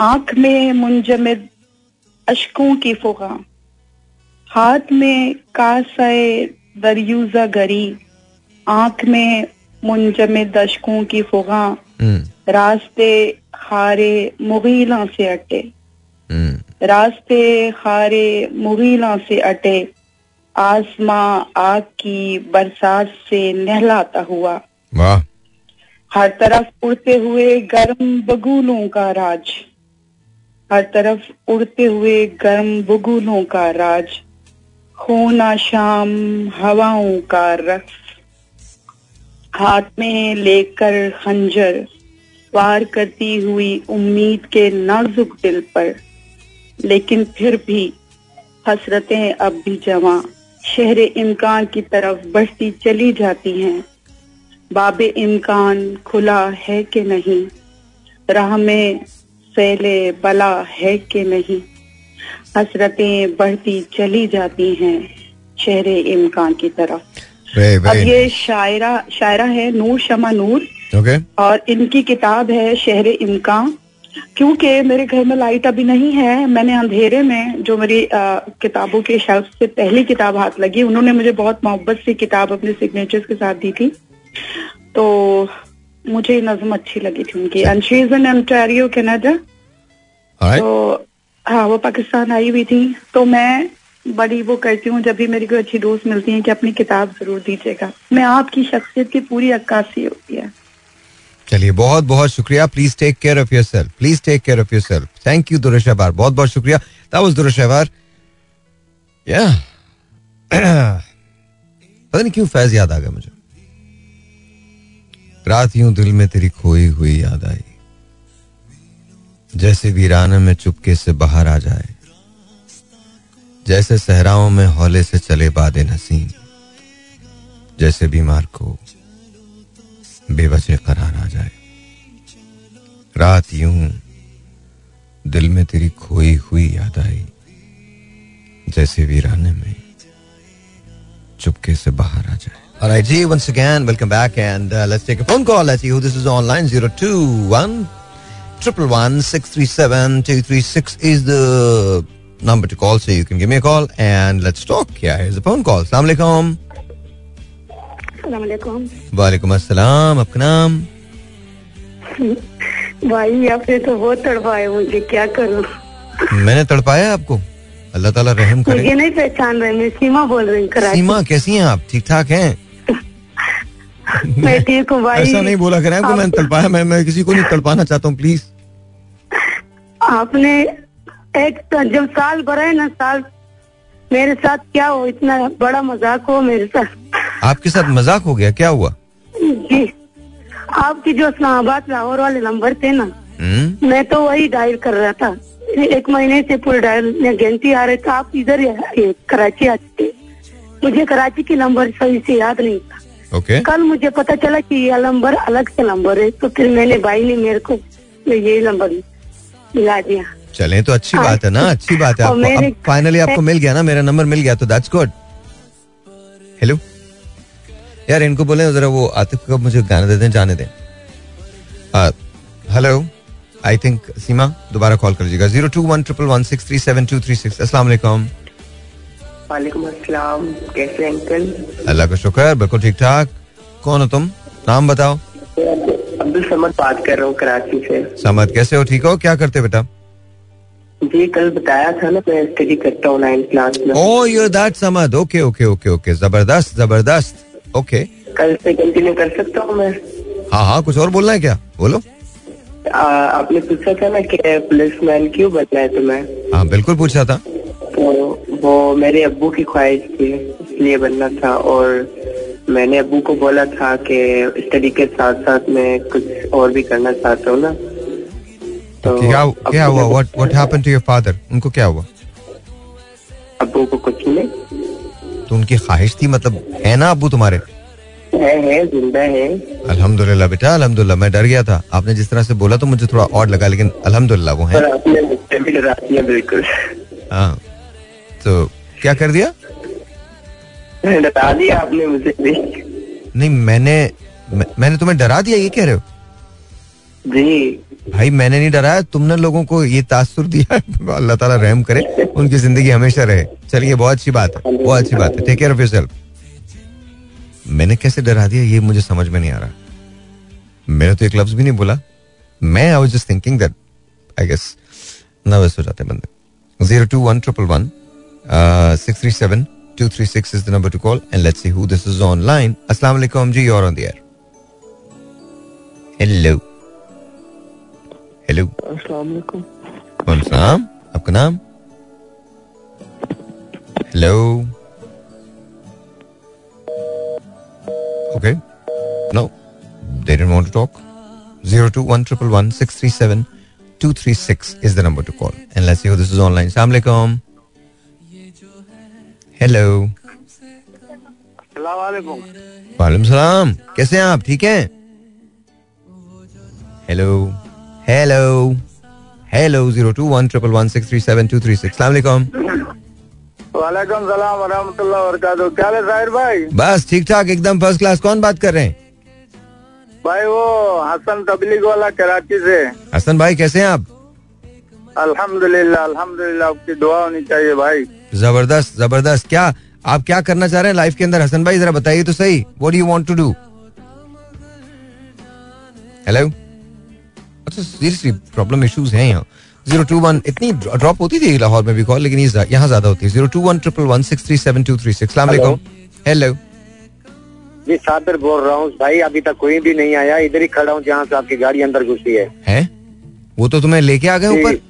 आँख में मुंजमद अशकों की फुगा। हाथ में कासाए दरियूजा गरी आँख में मुंजमद अशकों की फुगा। हम्म। रास्ते खारे मुगीला से अटे। रास्ते खारे मुगीला से अटे आसमां आग की बरसात से नहलाता हुआ। वाह। हर तरफ़ उड़ते हुए गर्म बगुलों का राज। हर तरफ़ उड़ते हुए गर्म बगुलों का राज। खूना शाम हवाओं का रक्स हाथ में लेकर खंजर वार करती हुई उम्मीद के नाजुक दिल पर। लेकिन फिर भी हसरतें अब भी जवां शहर इम्कान की तरफ़ बढ़ती चली जाती हैं। बाबे इम्कान खुला है कि नहीं? राह में सैले बला है कि नहीं? हसरतें बढ़ती चली जाती हैं शहर इम्कान की तरफ़। वेरी अब ये शायरा शायरा है नूर शमा नूर। ओके। और इनकी किताब है शहर इम्कान। क्योंकि मेरे घर में लाइट अभी नहीं है मैंने अंधेरे में जो मेरी किताबों के शेल्फ से पहली किताब हाथ लगी उन्होंने मुझे बहुत मोहब्बत से किताब अपने सिग्नेचर्स के साथ दी थी। तो मुझे नज्म अच्छी लगी थी उनकी। And she is in Ontario Canada तो हाँ वो पाकिस्तान आई हुई थी। तो मैं बड़ी वो करती हूँ जब भी मेरी कोई अच्छी दोस्त मिलती है कि अपनी किताब ज़रूर दीजिएगा। मैं आपकी शख्सियत की पूरी अक्कासी होती है। चलिए, बहुत बहुत शुक्रिया। Please take care of your self please take care of your self thank you Durushahbar बहुत बहुत शुक्रिया। दैट वाज दुरुश अहबार या पता नहीं क्यों फैज याद आ गया मुझे। रात यूँ दिल में तेरी खोई हुई याद आई। जैसे वीरान में चुपके से बाहर आ जाए। जैसे सहराओं में हौले से चले बादे नसीम। जैसे बीमार को बेवजह करार आ जाए रात यूँ दिल में तेरी खोई हुई याद आई जैसे वीराने में चुपके से बाहर आ जाए All right, G, once again, welcome back and uh, let's take a phone call. Let's see who this is online. 021 triple one six three seven two three six is the number to call. So you can give me a call and let's talk. Yeah, here's a phone call. Assalamu alaikum. वालेकुम अस्सलाम आपका नाम? भाई आपने तो बहुत तड़पाए मुझे क्या करूँ? मैंने तड़पाया आपको। अल्लाह ताला रहम करे। मुझे नहीं पहचान रहे मैं सीमा बोल रही हूँ सीमा कैसी हैं आप? ठीक ठाक हैं? मैं ठीक हूँ भाई। ऐसा नहीं बोला करें आपको मैंने तड़पाया मैं मैं किसी को नहीं तड़पाना चाहता हूँ प्लीज़ आपने एक तो जब साल भरा है ना साल मेरे साथ क्या हो इतना बड़ा मज़ाक हो मेरे साथ। आपके साथ मज़ाक हो गया क्या हुआ? जी आपकी जो इस्लामाबाद लाहौर वाले नंबर थे ना हम्म? मैं तो वही डायल कर रहा था। एक महीने से पूरे डायल में गिनती आ रहे थे आप इधर कराची आते। थे मुझे कराची के नंबर सही से याद नहीं था। ओके। कल मुझे पता चला कि यह नंबर अलग से नंबर है तो फिर मैंने भाई ने मेरे को ये नंबर मिला दिया। चले तो अच्छी बात है ना अच्छी बात है। आपको फाइनली आपको मिल गया ना मेरा नंबर मिल गया तो दैट्स गुड हेलो यार इनको बोले जरा वो आतिफ को मुझे गाना दे दें जाने दें। हेलो आई थिंक सीमा दोबारा कॉल कर लीजिएगा zero two one triple one six three seven two three six असला कैसे अंकल? अल्लाह का शुक्र बिल्कुल ठीक ठाक। कौन हो तुम? नाम बताओ। अब्दुल समद बात कर रहा हूँ कराची से। समद कैसे हो? ठीक हो? क्या करते बेटा? जी कल बताया था ना मैं स्टडी करता हूँ क्लास में। ओ you that Samad. Okay okay okay okay ज़बरदस्त ज़बरदस्त। ओके कल से कंटिन्यू कर सकता हूँ मैं? हाँ हाँ कुछ और बोलना है क्या? बोलो। आ, आपने पूछा था ना कि पुलिस मैन क्यों बनना है तुम्हें हाँ बिल्कुल पूछा था। तो वो मेरे अब्बू की ख्वाहिश थी इसलिए बनना था और मैंने अबू को बोला था कि स्टडी के साथ साथ मैं कुछ और भी करना चाहता हूँ ना। तो क्या क्या हुआ? What what happened to your father उनको क्या हुआ? अबू को कुछ नहीं। तो उनकी ख्वाहिश थी मतलब है ना अबू तुम्हारे? ज़िंदा अल्हम्दुलिल्लाह बेटा अल्हम्दुलिल्लाह मैं डर गया था। आपने जिस तरह से बोला तो मुझे थोड़ा ऑड लगा लेकिन अल्हम्दुलिल्लाह वो है। बिल्कुल। हाँ तो क्या कर दिया? डरा दिया आपने मुझे नहीं मैंने मैंने तुम्हें डरा दिया ये कह रहे हो? जी। भाई, मैंने नहीं डराया, तुमने लोगों को ये तासुर दिया अल्लाह ताला रहम करे, उनकी ज़िंदगी हमेशा रहे। चलिए, बहुत अच्छी बात है, बहुत अच्छी बात है। टेक केयर ऑफ़ योरसेल्फ मैंने कैसे डरा दिया, ये मुझे समझ में नहीं आ रहा। मैंने तो एक लफ्ज भी नहीं बोला। मैं I was just thinking that I guess nervous हो जाते बंदे। Zero two one triple one six three seven two three six is the number to call and let's see who this is online अस्सलाम वालेकुम जी और on the air hello hello अस्सलाम सा आपका नाम hello okay no they didn't want to talk 02111637236 is the number to call and let's see who this is online assalamu alaikum hello वालेकुम सलाम कैसे हैं आप ठीक हैं hello hello hello zero two one triple one six three seven two three six वालेकुम वालेकुम सलाम वरहमतुल्लाह वबरकातुहू क्या है ज़ाहिर भाई? बस ठीक ठाक एकदम फ़र्स्ट क्लास कौन बात कर रहे हैं? भाई वो हसन तबलीग वाला कराची से। हसन भाई कैसे हैं आप? अल्हम्दुलिल्लाह अल्हम्दुलिल्लाह आपकी दुआ होनी चाहिए भाई। ज़बरदस्त ज़बरदस्त। क्या आप क्या करना चाह रहे हैं लाइफ के अंदर? हसन भाई जरा बताइए तो सही। What do you want to do hello अच्छा सीरियसली प्रॉब्लम इश्यूज़ हैं यहाँ। ज़ीरो टू वन इतनी ड्रॉप होती थी लाहौर में भी कॉल लेकिन यहाँ ज़्यादा होती है। Zero two one triple one six three seven two three six hello जी साबिर बोल रहा हूँ। भाई अभी तक कोई भी नहीं आया। इधर ही खड़ा हूँ जहाँ से आपकी गाड़ी अंदर घुसी है। है? वो तो तुम्हें लेके आ गए ऊपर?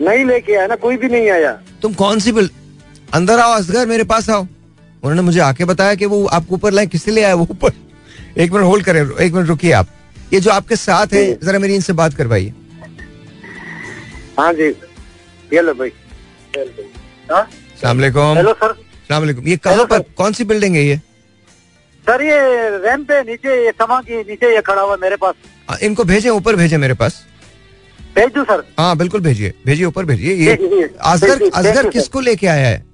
नहीं लेके आया ना कोई भी नहीं आया। तुम कौन सी बिल्ड अंदर आओ असगर मेरे पास आओ। उन्होंने मुझे आके बताया कि वो आपको ऊपर लाए किससे ले आया वो ऊपर? एक मिनट होल्ड करें एक मिनट रुकिए आप। ये जो आपके साथ है जरा मेरी इनसे बात करवाइए। हाँ जी। ये लो भाई। हाँ? सलामकुम हेलो सर। सलामकुम ये कहाँ पर कौन सी बिल्डिंग है ये? सर ये रैम पे नीचे ये कमा की नीचे ये खड़ा हुआ मेरे पास। आ, इनको भेजे ऊपर भेजे मेरे पास। भेज दूँ सर? हाँ बिल्कुल भेजिए। भेजिए ऊपर भेजिए। ये असगर असगर किसको लेके आया है?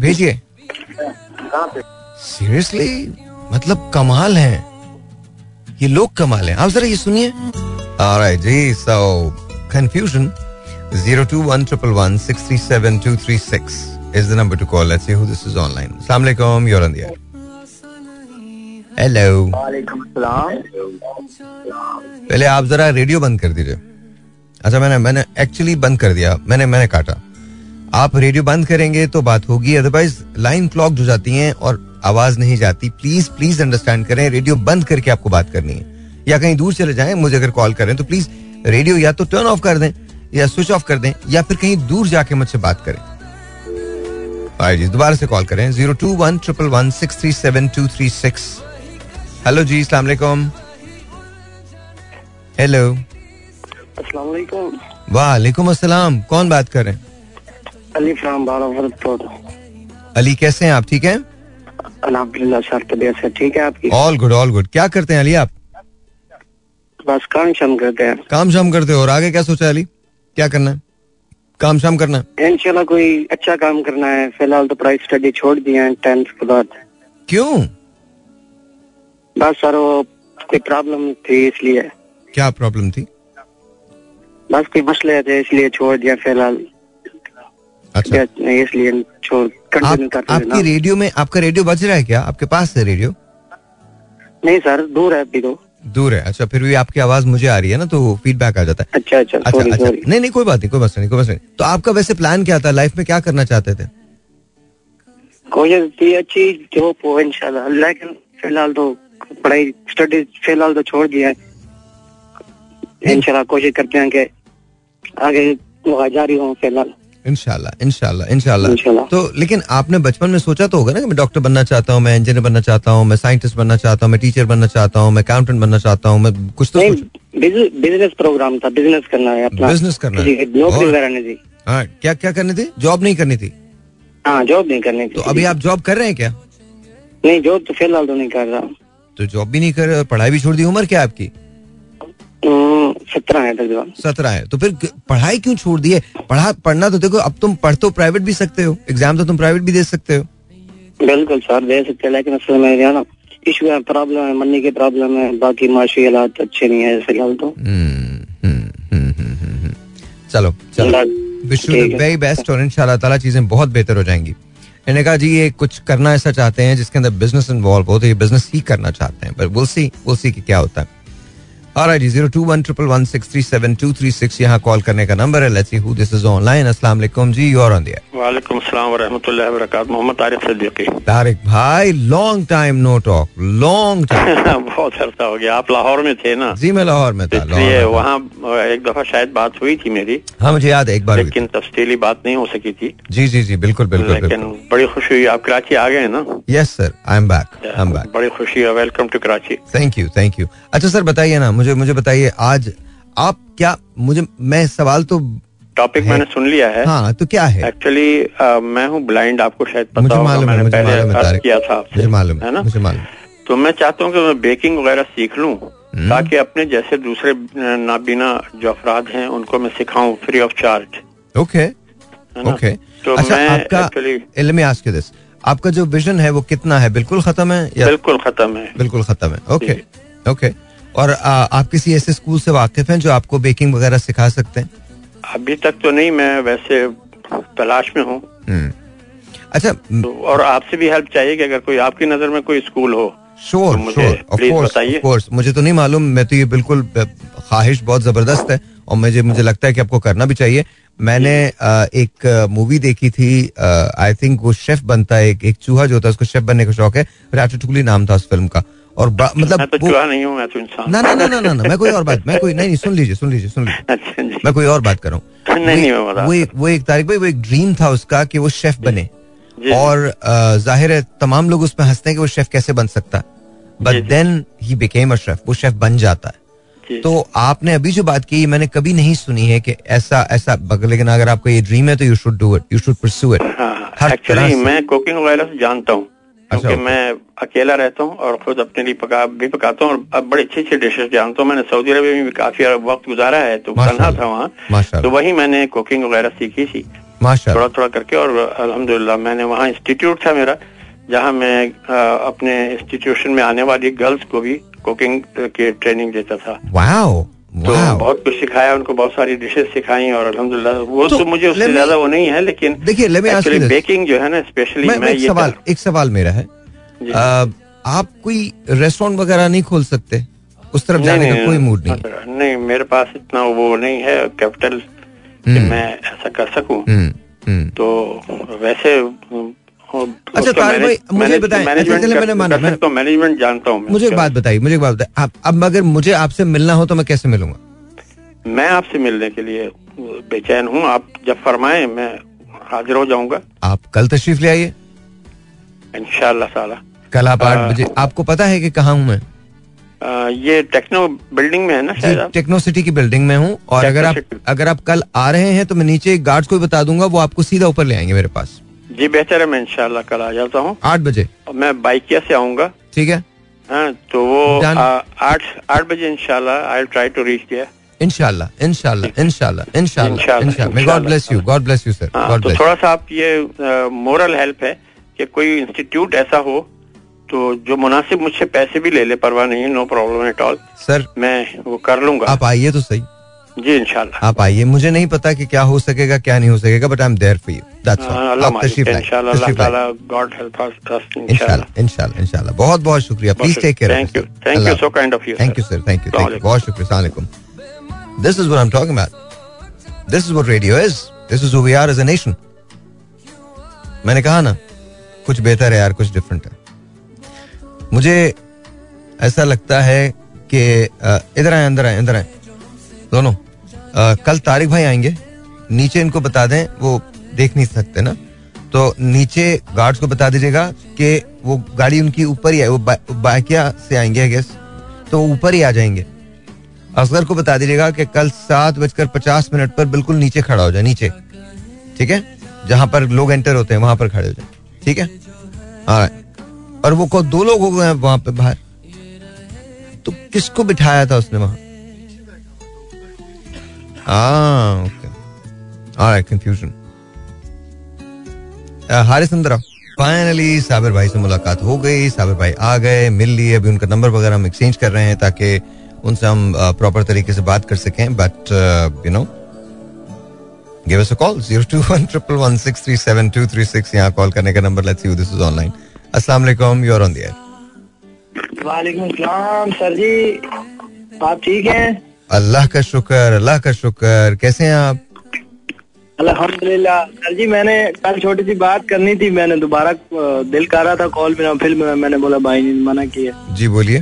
भेजिए। कहाँ पे? सीरियसली मतलब कमाल है। ये लोग कमाल हैं। आप जरा ये सुनिए। Alright ji so confusion zero two one triple one six three seven two three six is the number to call let's see who this is online अस्सलाम वालेकुम you are on the air hello वालेकुम सलाम पहले आप जरा radio बंद कर दीजिए। अच्छा मैंने मैंने एक्चुअली बंद कर दिया। मैंने मैंने काटा। आप रेडियो बंद करेंगे तो बात होगी। अदरवाइज़ लाइन क्लॉक हो जाती हैं और आवाज़ नहीं जाती। प्लीज़ प्लीज़ अंडरस्टैंड करें। रेडियो बंद करके आपको बात करनी है। या कहीं दूर चले जाएँ मुझे अगर कॉल करें तो प्लीज़ रेडियो या तो टर्न ऑफ़ कर दें या स्विच ऑफ़ कर दें या फिर कहीं दूर जाके मुझसे बात करें। जी दोबारा से कॉल करें। Zero two one triple one six three seven two three six hello जी सलाम अलैकुम हेलो अस्सलाम वालेकुम। वालेकुम अस्सलाम। कौन बात कर रहे हैं? अली फ्राम अली कैसे हैं आप? ठीक हैं? अल्हम्दुलिल्लाह सर तबीयत से ठीक है आपकी? ऑल गुड ऑल गुड क्या करते हैं अली आप? बस काम शम करते हैं। काम शाम करते हो और आगे क्या सोचा अली? क्या करना है? काम शाम करना है? इंशाल्लाह कोई अच्छा काम करना है। फ़िलहाल तो पढ़ाई स्टडी छोड़ दी है टेंथ के बाद। क्यों? बस सर वो कोई प्रॉब्लम थी इसलिए। क्या प्रॉब्लम थी? बस कोई मसले थे इसलिए छोड़ दिया फ़िलहाल। अच्छा। इसलिए छोड़ आप, आपकी रेडियो में आपका रेडियो बज रहा है क्या? आपके पास है रेडियो? नहीं सर दूर है अभी तो। दूर है। अच्छा फिर भी आपकी आवाज़ मुझे आ रही है ना तो फीडबैक आ जाता है। अच्छा अच्छा अच्छा सॉरी अच्छा। सॉरी नहीं नहीं कोई बात नहीं कोई बात नहीं कोई बात नहीं। तो आपका वैसे प्लान क्या था? लाइफ में क्या करना चाहते थे? थी अच्छी जॉब हो इंशाल्लाह लेकिन फ़िलहाल तो पढ़ाई स्टडी फ़िलहाल तो छोड़ दिया है। इंशाल्लाह कोशिश करते हैं कि आगे जारी हो फ़िलहाल। इनशाला इनशाला इनशाला तो लेकिन आपने बचपन में सोचा तो होगा ना कि मैं डॉक्टर बनना चाहता हूँ मैं इंजीनियर बनना चाहता हूँ मैं साइंटिस्ट बनना चाहता हूँ मैं टीचर बनना चाहता हूँ मैं अकाउंटेंट बनना चाहता हूँ मैं कुछ तो बिज़नेस प्रोग्राम था बिज़नेस करना है अपना। बिज़नेस करना है। नौकरी थी। हाँ क्या क्या करनी थी? जॉब नहीं करनी थी। हाँ जॉब नहीं करनी थी। तो अभी आप जॉब कर रहे हैं क्या? नहीं जॉब तो फ़िलहाल तो नहीं कर रहा। तो जॉब भी नहीं कर रहे और पढ़ाई भी छोड़ दी उम्र क्या आपकी? सत्रह है तकरीबन सत्रह है। तो फिर पढ़ाई क्यों छोड़ दी है? पढ़ा पढ़ना तो देखो अब तुम पढ़ तो प्राइवेट भी सकते हो। एग्ज़ाम तो तुम प्राइवेट भी दे सकते हो। बिल्कुल सर दे सकते हैं लेकिन असल में ना इशू है प्रॉब्लम है मनी की प्रॉब्लम है बाकी माशी हालात अच्छे नहीं है फ़िलहाल तो। हम्म, हम्म, हम्म। चलो चलो। Wish you the very best और इंशाल्लाह ताला चीज़ें बहुत बेहतर हो जाएँगी। इन्होंने कहा जी ये कुछ करना ऐसा चाहते हैं जिसके अंदर बिज़नेस इन्वॉल्व हो तो ये बिज़नेस ही करना चाहते हैं। But will see will see कि क्या होता है। Alright, zero two one triple one six three seven two three six यहाँ कॉल करने का नंबर है। Let's see who this is online अस्सलाम वालेकुम जी यू आर ऑन द वालेकुम अस्सलाम वरहमतुल्लाहि वबरकात मोहम्मद तारिक सिद्दीकी। तारिक भाई long time no talk long time बहुत अरसा हो गया। आप लाहौर में थे ना? जी मैं लाहौर में था इसलिए वहाँ एक दफ़ा शायद बात हुई थी मेरी। हाँ मुझे याद है एक बार लेकिन तफसीली बात नहीं हो सकी थी। थी। जी जी जी बिल्कुल बिल्कुल लेकिन बड़ी खुशी हुई। आप कराची आ गए ना? Yes sir I am back I am back बड़ी खुशी है। Welcome to Karachi thank you thank you अच्छा सर बताइए ना मुझे मुझे बताइए आज आप क्या मुझे मैं सवाल तो टॉपिक मैंने सुन लिया है। हाँ तो क्या है? एक्चुअली मैं हूँ ब्लाइंड आपको शायद पता होगा मालूम है मैंने मुझे पहले मालूम किया था मुझे मालूम है ना? मुझे मालूम तो मैं चाहता हूँ कि मैं बेकिंग वगैरह सीख लूँ हम्म। ताकि अपने जैसे दूसरे नाबीना जो अफराद हैं उनको मैं सिखाऊं free of charge okay okay तो अच्छा मैं आपका actually आपका जो विजन है वो कितना है? बिल्कुल खत्म है या बिल्कुल खत्म है। बिल्कुल खत्म है। ओके ओके और आ, आप किसी ऐसे स्कूल से वाकिफ हैं जो आपको बेकिंग वगैरह सिखा सकते हैं? अभी तक तो नहीं मैं वैसे तलाश में हूँ। हम्म। अच्छा तो और आपसे भी हेल्प चाहिए कि अगर कोई आपकी नज़र में कोई स्कूल हो श्योर श्योर ऑफ़ कोर्स मुझे तो नहीं मालूम मैं तो ये बिल्कुल ख्वाहिश बहुत ज़बरदस्त है। और मुझे मुझे लगता है कि आपको करना भी चाहिए। मैंने अ, एक मूवी देखी थी आई थिंक वो शेफ बनता है एक, एक चूहा जो होता है उसको शेफ बनने का शौक है राटूटुकली नाम था उस फ़िल्म का। और मतलब मैं तो चूहा नहीं हूँ मैं तो इंसान ना ना ना ना ना ना, मैं कोई और बात मैं कोई नहीं नहीं सुन लीजिए सुन लीजिए सुन लीजिए। अच्छा मैं कोई और बात कर रहा हूँ। नहीं, नहीं, मैं वो- वो एक वो एक तारिक भाई वो एक ड्रीम था उसका कि वो शेफ बने। और ज़ाहिर है तमाम लोग उसमें हँसते हैं कि वो शेफ कैसे बन सकता। है but then he became a chef वो शेफ बन जाता है। तो आपने अभी जो बात की मैंने कभी नहीं सुनी है कि ऐसा ऐसा लेकिन अगर आपका ये ड्रीम है तो you should do it you should pursue it actually मैं कुकिंग वगैरह से जानता हूँ अच्छा, क्योंकि okay. मैं अकेला रहता हूँ और खुद अपने लिए पका भी पकाता हूँ और अब बड़ी अच्छी अच्छी डिशेज जानता हूँ। मैंने सऊदी अरब में भी काफ़ी वक्त गुजारा है तो तनहा माशाल्लाह। था वहाँ। तो वही मैंने कुकिंग वगैरह सीखी थी। थोड़ा थोड़ा करके और अल्हम्दुलिल्लाह मैंने वहाँ इंस्टीट्यूट था मेरा जहाँ मैं अपने इंस्टीट्यूशन में आने वाली गर्ल्स को भी कुकिंग की ट्रेनिंग देता था। वाओ तो बहुत कुछ सिखाया उनको बहुत सारी डिशेस सिखाई और अल्हम्दुलिल्लाह वो तो तो, मुझे उससे ज़्यादा वो नहीं है लेकिन देखिए, बेकिंग जो है ना स्पेशली मैं, मैं, मैं एक सवाल एक सवाल मेरा है। आप कोई रेस्टोरेंट वगैरह नहीं खोल सकते? उस तरफ़ जाने का कोई मूड नहीं नहीं नहीं मेरे पास इतना वो नहीं है कैपिटल कि हम्म। मैं ऐसा कर सकूँ। हम्म, हम्म। तो वैसे अच्छा, तारिक भाई, मुझे बताएँ, अच्छा, मैंने माना, तो मैनेजमेंट जानता हूँ मुझे एक बात बताइए मुझे एक बात बताइए। अब अगर मुझे आपसे मिलना हो तो मैं कैसे मिलूँगा? मैं आपसे मिलने के लिए बेचैन हूँ। आप जब फरमाए मैं हाजिर हो जाऊँगा। आप कल तशरीफ़ ले आइए। कल आप आठ बजे आपको पता है कि कहाँ हूँ मैं? अ, ये टेक्नो बिल्डिंग में है ना टेक्नो सिटी की बिल्डिंग में हूँ। और अगर आप अगर आप कल आ रहे हैं तो मैं नीचे गार्ड्स को भी बता दूँगा वो आपको सीधा ऊपर ले आएँगे मेरे पास। जी बेहतर है मैं इंशाल्लाह कल आ जाता हूँ। आठ बजे? मैं बाइकिया से आऊँगा। ठीक है। हाँ तो वो आठ आठ बजे इंशाल्लाह आई ट्राई टू रीच इनशाला इनशाला इनशाला इनशाला इंशाल्लाह, इनशाला God bless you God bless you sir तो थोड़ा सा आप ये मोरल हेल्प है कि कोई इंस्टीट्यूट ऐसा हो तो जो मुनासिब मुझसे पैसे भी ले ले परवाह नहीं है no problem at all sir मैं वो कर लूँगा। आप आइए तो सही। जी इंशाल्लाह। आप आइए। मुझे नहीं पता कि क्या हो सकेगा क्या नहीं हो सकेगा but I am there for you that's all आप तशरीफ़ लाइए इंशाल्लाह तशरीफ़ लाइए गॉड हेल्प अस इंशाल्लाह इंशाल्लाह। इंशाल्लाह इंशाल्लाह। बहुत बहुत शुक्रिया। Please take care thank you thank you so kind of you thank you sir thank you thank you बहुत शुक्रिया। अस्सलाम वालेकुम। This is what I am talking about this is what radio is this is who we are as a nation मैंने कहा ना कुछ बेहतर है यार कुछ डिफरेंट है। मुझे ऐसा लगता है कि इधर आए अंदर आए अंदर आए। दोनों। कल तारिक भाई आएँगे। नीचे इनको बता दें वो देख नहीं सकते ना। तो नीचे गार्ड्स को बता दीजिएगा कि वो गाड़ी उनकी ऊपर ही है वो बा, बाकिया से आएँगे आई गेस तो ऊपर ही आ जाएँगे। असगर को बता दीजिएगा कि कल सात बजकर पचास मिनट पर बिल्कुल नीचे खड़ा हो जाए नीचे। ठीक है? जहाँ पर लोग एंटर होते हैं वहाँ पर खड़े हो जाए। ठीक है? हाँ। और वो को दो लोग हो गए वहाँ पे बाहर। तो किसको बिठाया था उसने वहाँ? कंफ्यूजन हारिस अंदर फाइनली साबिर भाई से मुलाकात हो गई। साबिर भाई आ गए, मिल लिए। अभी उनका नंबर वगैरह हम एक्सचेंज कर रहे हैं ताकि उनसे हम प्रॉपर तरीके से बात कर सकें। But you know give us a call 02111637236 यहाँ कॉल करने का number let's see this is online अस्सलाम वालेकुम you are on the air वालेकुम सलाम, सर जी। आप ठीक हैं? अल्लाह का शुक्र अल्लाह का शुक्र। कैसे हैं आप? अल्हम्दुलिल्लाह। सर जी मैंने कल छोटी सी बात करनी थी। मैंने दोबारा दिल कर रहा था कॉल में फिर मैं- मैंने बोला भाई ने मना किया। जी बोलिए।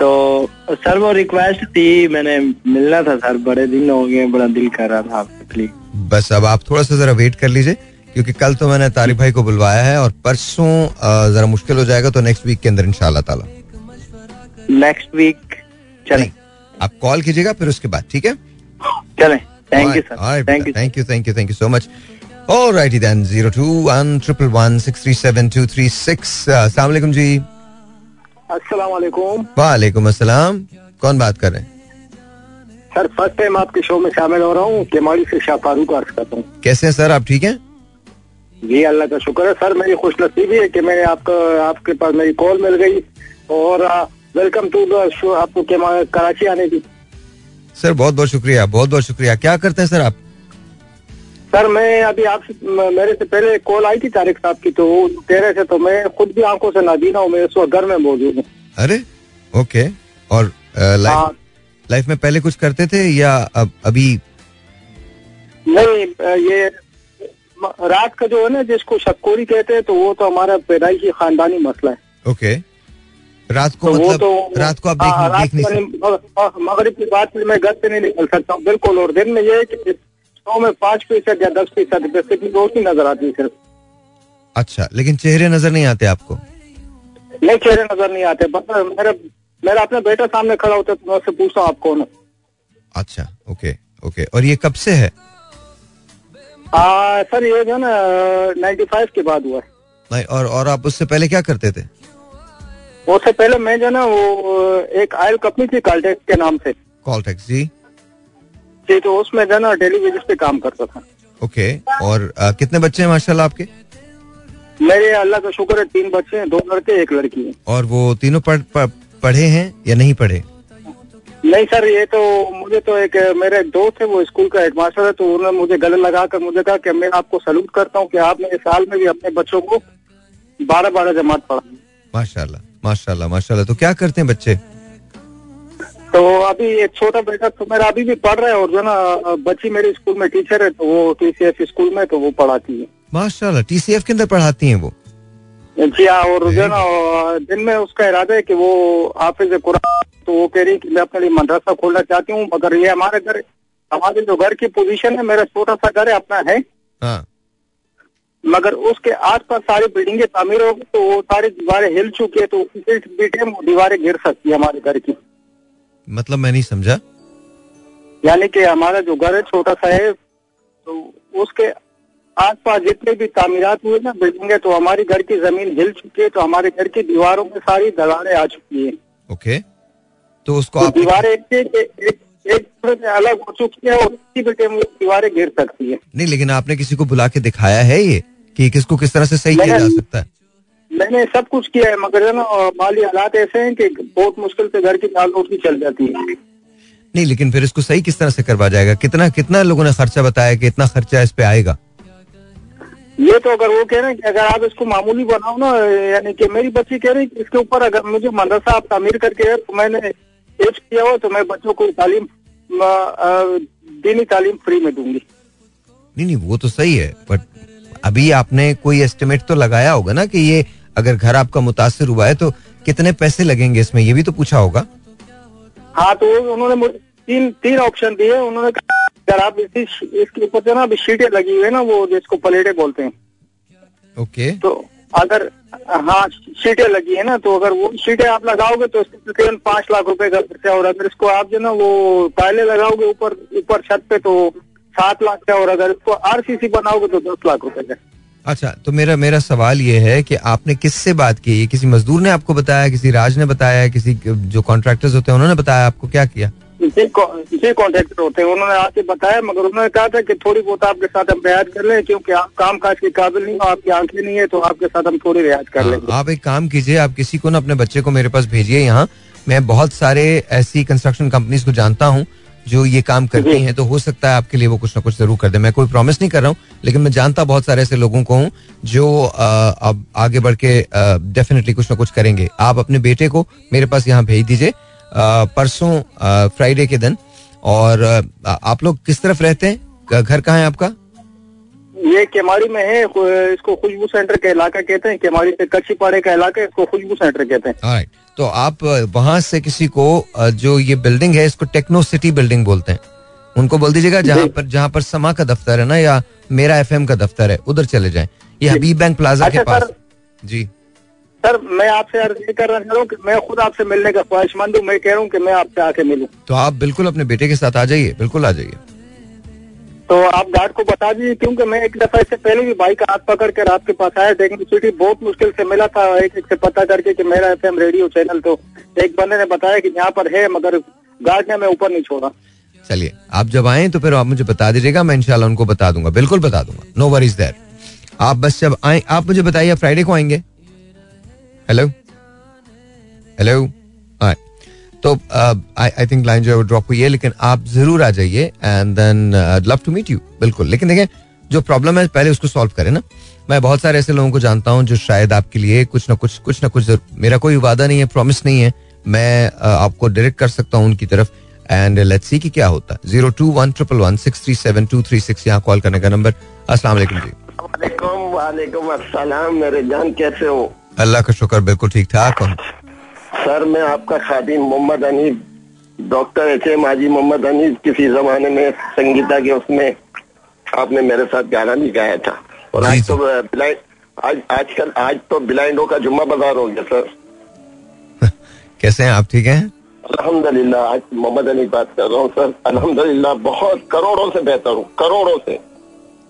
तो सर वो रिक्वेस्ट थी मैंने मिलना था सर। बड़े दिन हो गए बड़ा दिल कर रहा था आपसे प्लीज़ बस अब आप थोड़ा सा जरा वेट कर लीजिए क्योंकि कल तो मैंने तारिक भाई को बुलवाया है और परसों जरा मुश्किल हो जाएगा तो नेक्स्ट वीक के अंदर इंशाल्लाह ताला। नेक्स्ट वीक चले। आप कॉल कीजिएगा फिर उसके बाद ठीक है चले thank you sir thank you thank you thank you so much Alrighty then, zero two one triple one six three seven two three six. अस्सलाम वालेकुम जी. अस्सलाम वालेकुम वालेकुम अस्सलाम. कौन बात कर रहे हैं? सर फ़र्स्ट टाइम आपके शो में शामिल हो रहा हूँ केमाड़ी से शाह फारूक अर्ज़ करता हूँ कैसे हैं सर आप ठीक हैं? जी अल्लाह का शुक्र है सर मेरी खुश नसीबी है कि मैंने आपका आपके पास मेरी कॉल मिल गई और वेलकम टू द शो आपको कराची आने की। सर बहुत बहुत शुक्रिया बहुत बहुत शुक्रिया। क्या करते हैं सर आप? सर मैं अभी आपसे मेरे से पहले कॉल आई थी तारिक साहब की तो रहे थे तो मैं खुद भी आँखों से नादीना हूँ मैं इस वक्त घर में मौजूद हूँ। अरे ओके और हाँ। लाइफ लाइफ में पहले कुछ करते थे या अब अभी? नहीं ये रात का जो है ना जिसको शक्कोरी कहते हैं तो वो तो हमारा पैदाइशी खानदानी मसला है। ओके रात को तो मतलब तो रात को आप हाँ, देख देख नहीं सकते मगरिब के बाद मैं घर से नहीं निकल सकता हूँ बिल्कुल। और दिन में ये है कि सौ में पाँच फ़ीसद या दस फ़ीसद की रोशनी नज़र आती है सिर्फ़। अच्छा लेकिन चेहरे नज़र नहीं आते आपको? नहीं चेहरे नज़र नहीं आते। मेरा मेरा अपना बेटा सामने खड़ा होता है तो मैं उससे पूछता हूँ आप कौन हो अच्छा ओके ओके। और ये कब से है? आ, सर ये जो है ना नाइन्टी फाइव के बाद हुआ है। नहीं, और और आप उससे पहले क्या करते थे? उससे पहले मैं जो ना वो एक आयल कंपनी थी काल्टेक्स के नाम से। कॉल टैक्स जी। जी तो उसमें जो ना डेली बेसिस पे काम करता था। ओके और आ, कितने बच्चे हैं माशाल्लाह आपके? मेरे अल्लाह का शुक्र है तीन बच्चे हैं दो लड़के एक लड़की है। और वो तीनों पढ़, पढ़, पढ़े हैं या नहीं पढ़े? नहीं सर ये तो मुझे तो एक मेरा एक दोस्त है वो स्कूल का हेडमास्टर है तो उन्होंने मुझे गले लगा कर मुझे कहा कि मैं आपको सलूट करता हूँ कि आपने इस साल में भी अपने बच्चों को बारह बारह जमात पढ़ा माशाल्लाह। माशाल्लाह माशाल्लाह। तो क्या करते हैं बच्चे? तो अभी एक छोटा बेटा तो मेरा अभी भी पढ़ रहा है और जो ना बच्ची मेरे स्कूल में टीचर है तो वो टीसीएफ स्कूल में तो वो पढ़ाती है। माशाल्लाह टीसीएफ के अंदर पढ़ाती हैं वो? जी हाँ और जो ना दिन में उसका इरादा है कि वो हाफिज कुरान तो वो कह रही कि मैं अपने लिए मदरसा खोलना चाहती हूँ मगर ये हमारे घर हमारे जो घर की पोजीशन है मेरा छोटा सा घर है अपना है। हाँ। मगर उसके आसपास सारी बिल्डिंगें तामीर हो तो वो सारी दीवारें हिल चुकी है तो इस बीटे में दीवारें गिर सकती है हमारे घर की। मतलब मैं नहीं समझा। यानी कि हमारा जो घर है छोटा सा है तो उसके आसपास जितने भी तामीरात हुए ना बिल्डिंगें तो हमारी घर की ज़मीन हिल चुकी है तो हमारे घर की दीवारों में सारी दरारें आ चुकी है। ओके तो उसको तो दीवारें एक एक एक से अलग हो चुकी है और इसी बेटे में दीवारें गिर सकती है। नहीं लेकिन आपने किसी को बुला के दिखाया है ये? कि किसको किस तरह से सही किया जा सकता है? मैंने सब कुछ किया है मगर ना माली हालात ऐसे हैं कि बहुत मुश्किल से घर की दाल रोटी चल जाती है। नहीं लेकिन फिर इसको सही किस तरह से करवा जाएगा? कितना कितना लोगों ने खर्चा बताया कि इतना खर्चा इस पे आएगा? ये तो अगर वो कह रहे हैं कि अगर आप इसको मामूली बनाओ ना यानी कि मेरी बच्ची कह रही है इसके ऊपर अगर मुझे मदरसा आप तामीर करके है तो मैंने एज किया हो तो मैं बच्चों को तालीम दीनी तालीम फ्री में दूँगी। नहीं नहीं वो तो सही है बट अभी आपने कोई एस्टिमेट तो लगाया होगा ना कि ये अगर घर आपका मुतासर हुआ है तो कितने पैसे लगेंगे इसमें? ये भी तो पूछा होगा। हाँ तो उन्होंने तीन तीन ऑप्शन दिए। उन्होंने कहा आप इसी इसके ऊपर जो ना अभी शीटें लगी हुई है ना वो जिसको पलेटे बोलते हैं। ओके। तो अगर हाँ शीटें लगी है ना तो अगर वो शीटें आप लगाओगे तो इसको तकरीबन पाँच लाख रुपए का खर्चा और अगर इसको आप जो ना वो टाइलें लगाओगे ऊपर ऊपर छत पे तो सात लाख का और अगर इसको आरसीसी बनाओगे तो दस लाख रुपए का। अच्छा तो मेरा मेरा सवाल ये है कि आपने किससे बात की? ये किसी मजदूर ने आपको बताया किसी राज ने बताया किसी जो कॉन्ट्रैक्टर्स होते हैं उन्होंने बताया आपको क्या किया? जी कॉन्ट्रैक्टर होते हैं उन्होंने आके बताया मगर उन्होंने कहा था कि थोड़ी बहुत आपके साथ हम रियायत कर लें क्योंकि आप काम काज के काबिल नहीं हो आपकी आँखें नहीं है तो आपके साथ हम थोड़ी रियायत कर हाँ, लेंगे। आप एक काम कीजिए आप किसी को ना अपने बच्चे को मेरे पास भेजिए यहाँ। मैं बहुत सारे ऐसी कंस्ट्रक्शन कंपनीज़ को जानता हूँ जो ये काम करती हैं तो हो सकता है आपके लिए वो कुछ ना कुछ ज़रूर कर दे मैं कोई प्रॉमिस नहीं कर रहा हूँ लेकिन मैं जानता बहुत सारे ऐसे लोगों को हूँ जो अब आगे बढ़ के डेफिनेटली कुछ ना कुछ करेंगे। आप अपने बेटे को मेरे पास यहाँ भेज दीजिए परसों फ्राइडे के दिन। और अ, आप लोग किस तरफ़ रहते हैं? घर कहाँ है आपका? ये केमाड़ी में है इसको खुशबू सेंटर का इलाका कहते हैं केमाड़ी से कच्ची पाड़े का इलाका इसको खुशबू सेंटर कहते हैं. तो आप वहाँ से किसी को जो ये बिल्डिंग है इसको टेक्नो सिटी बिल्डिंग बोलते हैं। उनको बोल दीजिएगा जहाँ पर जहाँ पर समा का दफ्तर है ना या मेरा एफएम का दफ्तर है उधर चले जाएँ। ये हबीब बैंक प्लाजा के अच्छा, पास। जी। सर मैं आपसे अर्ज़ ये करना चाह रहा हूँ कि मैं खुद आपसे मिलने का ख्वाहिशमंद हूँ। मैं कह रहा हूँ कि मैं आपसे आके मिलूं। तो आप बिल्कुल अपने बेटे के साथ आ जाइए बिल्कुल आ जाइए। तो आप गार्ड को बता दीजिए, क्योंकि मैं एक दफ़ा इससे पहले भी बाइक हाथ पकड़ कर आपके पास आया टेक्निक सिटी बहुत मुश्किल से मिला था, एक एक से पता करके कि मेरा एफएम रेडियो चैनल तो एक बंदे ने बताया कि यहाँ पर है, मगर गार्ड ने मैं ऊपर नहीं छोड़ा। चलिए, आप जब आए तो फिर आप मुझे बता दीजिएगा, मैं इंशाल्लाह उनको बता दूँगा, बिल्कुल बता दूँगा नो वरीज देयर आप बस जब आए, आप मुझे बताइए फ्राइडे को आएँगे? हेलो हेलो तो आई थिंक लाइन जो है वो ड्रॉप हुई है लेकिन आप ज़रूर आ जाइए and then love to meet you बिल्कुल। लेकिन देखें जो प्रॉब्लम है पहले उसको सॉल्व करें ना। मैं बहुत सारे ऐसे लोगों को जानता हूँ जो शायद आपके लिए कुछ ना कुछ कुछ ना कुछ मेरा कोई वादा नहीं है प्रॉमिस नहीं है। मैं uh, आपको डायरेक्ट कर सकता हूँ उनकी तरफ़। एंड लेट्स सी कि क्या होता है। Zero two one triple one six three seven two three six यहाँ कॉल करने का नंबर अस्सलाम वालेकुम जी। वालेकुम वालेकुम अस्सलाम। मेरे जान कैसे हो? अल्लाह का शुक्र बिल्कुल ठीक ठाक। हूँ सर मैं आपका खादिम Mohammad Anif doctor H M Haji Mohammad Anif किसी जमाने में संगीता के उसमें आपने मेरे साथ गाना भी गाया था। और आज तो ब्लाइंड आज आजकल आज तो ब्लाइंडों का जुम्मा बाज़ार हो गया सर। कैसे हैं आप? ठीक हैं? अल्हम्दुलिल्लाह आज मोहम्मद अनीफ बात कर रहा हूँ सर। अल्हम्दुलिल्लाह बहुत करोड़ों से बेहतर हूँ करोड़ों से।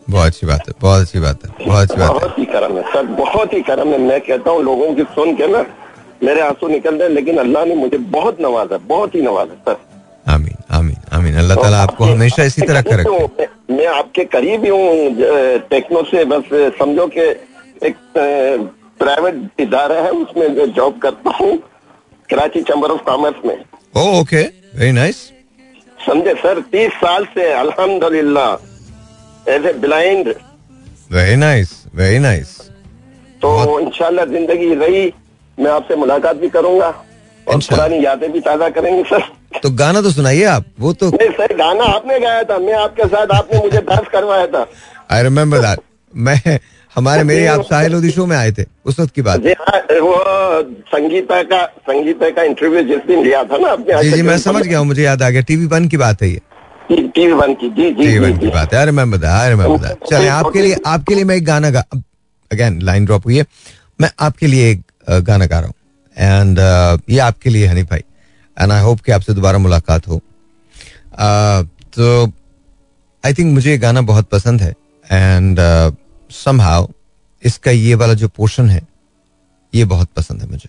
बहुत अच्छी बात है बहुत अच्छी बात है बहुत अच्छी बात है। बहुत ही करम है सर बहुत ही करम है। मैं कहता हूँ लोगों की सुन के ना मेरे आँसू निकल रहे हैं, लेकिन अल्लाह ने मुझे बहुत नवाजा बहुत ही नवाजा सर। आमीन आमीन आमीन। अल्लाह ताला आपको हमेशा इसी तरह का रखे। मैं, मैं आपके करीब ही हूँ टेक्नो से बस समझो कि एक प्राइवेट इदारा है उसमें जॉब करता हूँ कराची चैम्बर ऑफ़ कॉमर्स में। ओके वेरी नाइस समझे सर तीस साल से अल्हम्दुलिल्लाह as a blind very nice very nice तो इंशाल्लाह ज़िंदगी रही मैं आपसे मुलाकात भी करूँगा और इंशाल्लाह। पुरानी यादें भी ताज़ा करेंगे सर। तो गाना तो सुनाइए आप वो तो नहीं सर गाना आपने गाया था मैं आपके साथ आपने मुझे डांस करवाया था। आई रिमेम्बर दैट मैं हमारे मेरे आप साहिल शो में आए थे उस वक्त की बात। जी हाँ वो संगीता का संगीता का इंटरव्यू जिस दिन लिया था ना आपने जी जी मैं समझ गया हूँ मुझे याद आ गया टीवी वन की बात है ये। टीवी वन की जी जी टीवी वन की बात है I remember that I remember that चले आपके लिए आपके लिए मैं एक गाना गा अगेन लाइन ड्रॉप हुई है। मैं आपके लिए एक गाना गा रहा हूँ। एंड ये आपके लिए हनी भाई। एंड आई होप कि आपसे दोबारा मुलाकात हो। तो आई थिंक मुझे ये गाना बहुत पसंद है। एंड समहाउ इसका ये वाला जो पोर्शन है, ये बहुत पसंद है मुझे।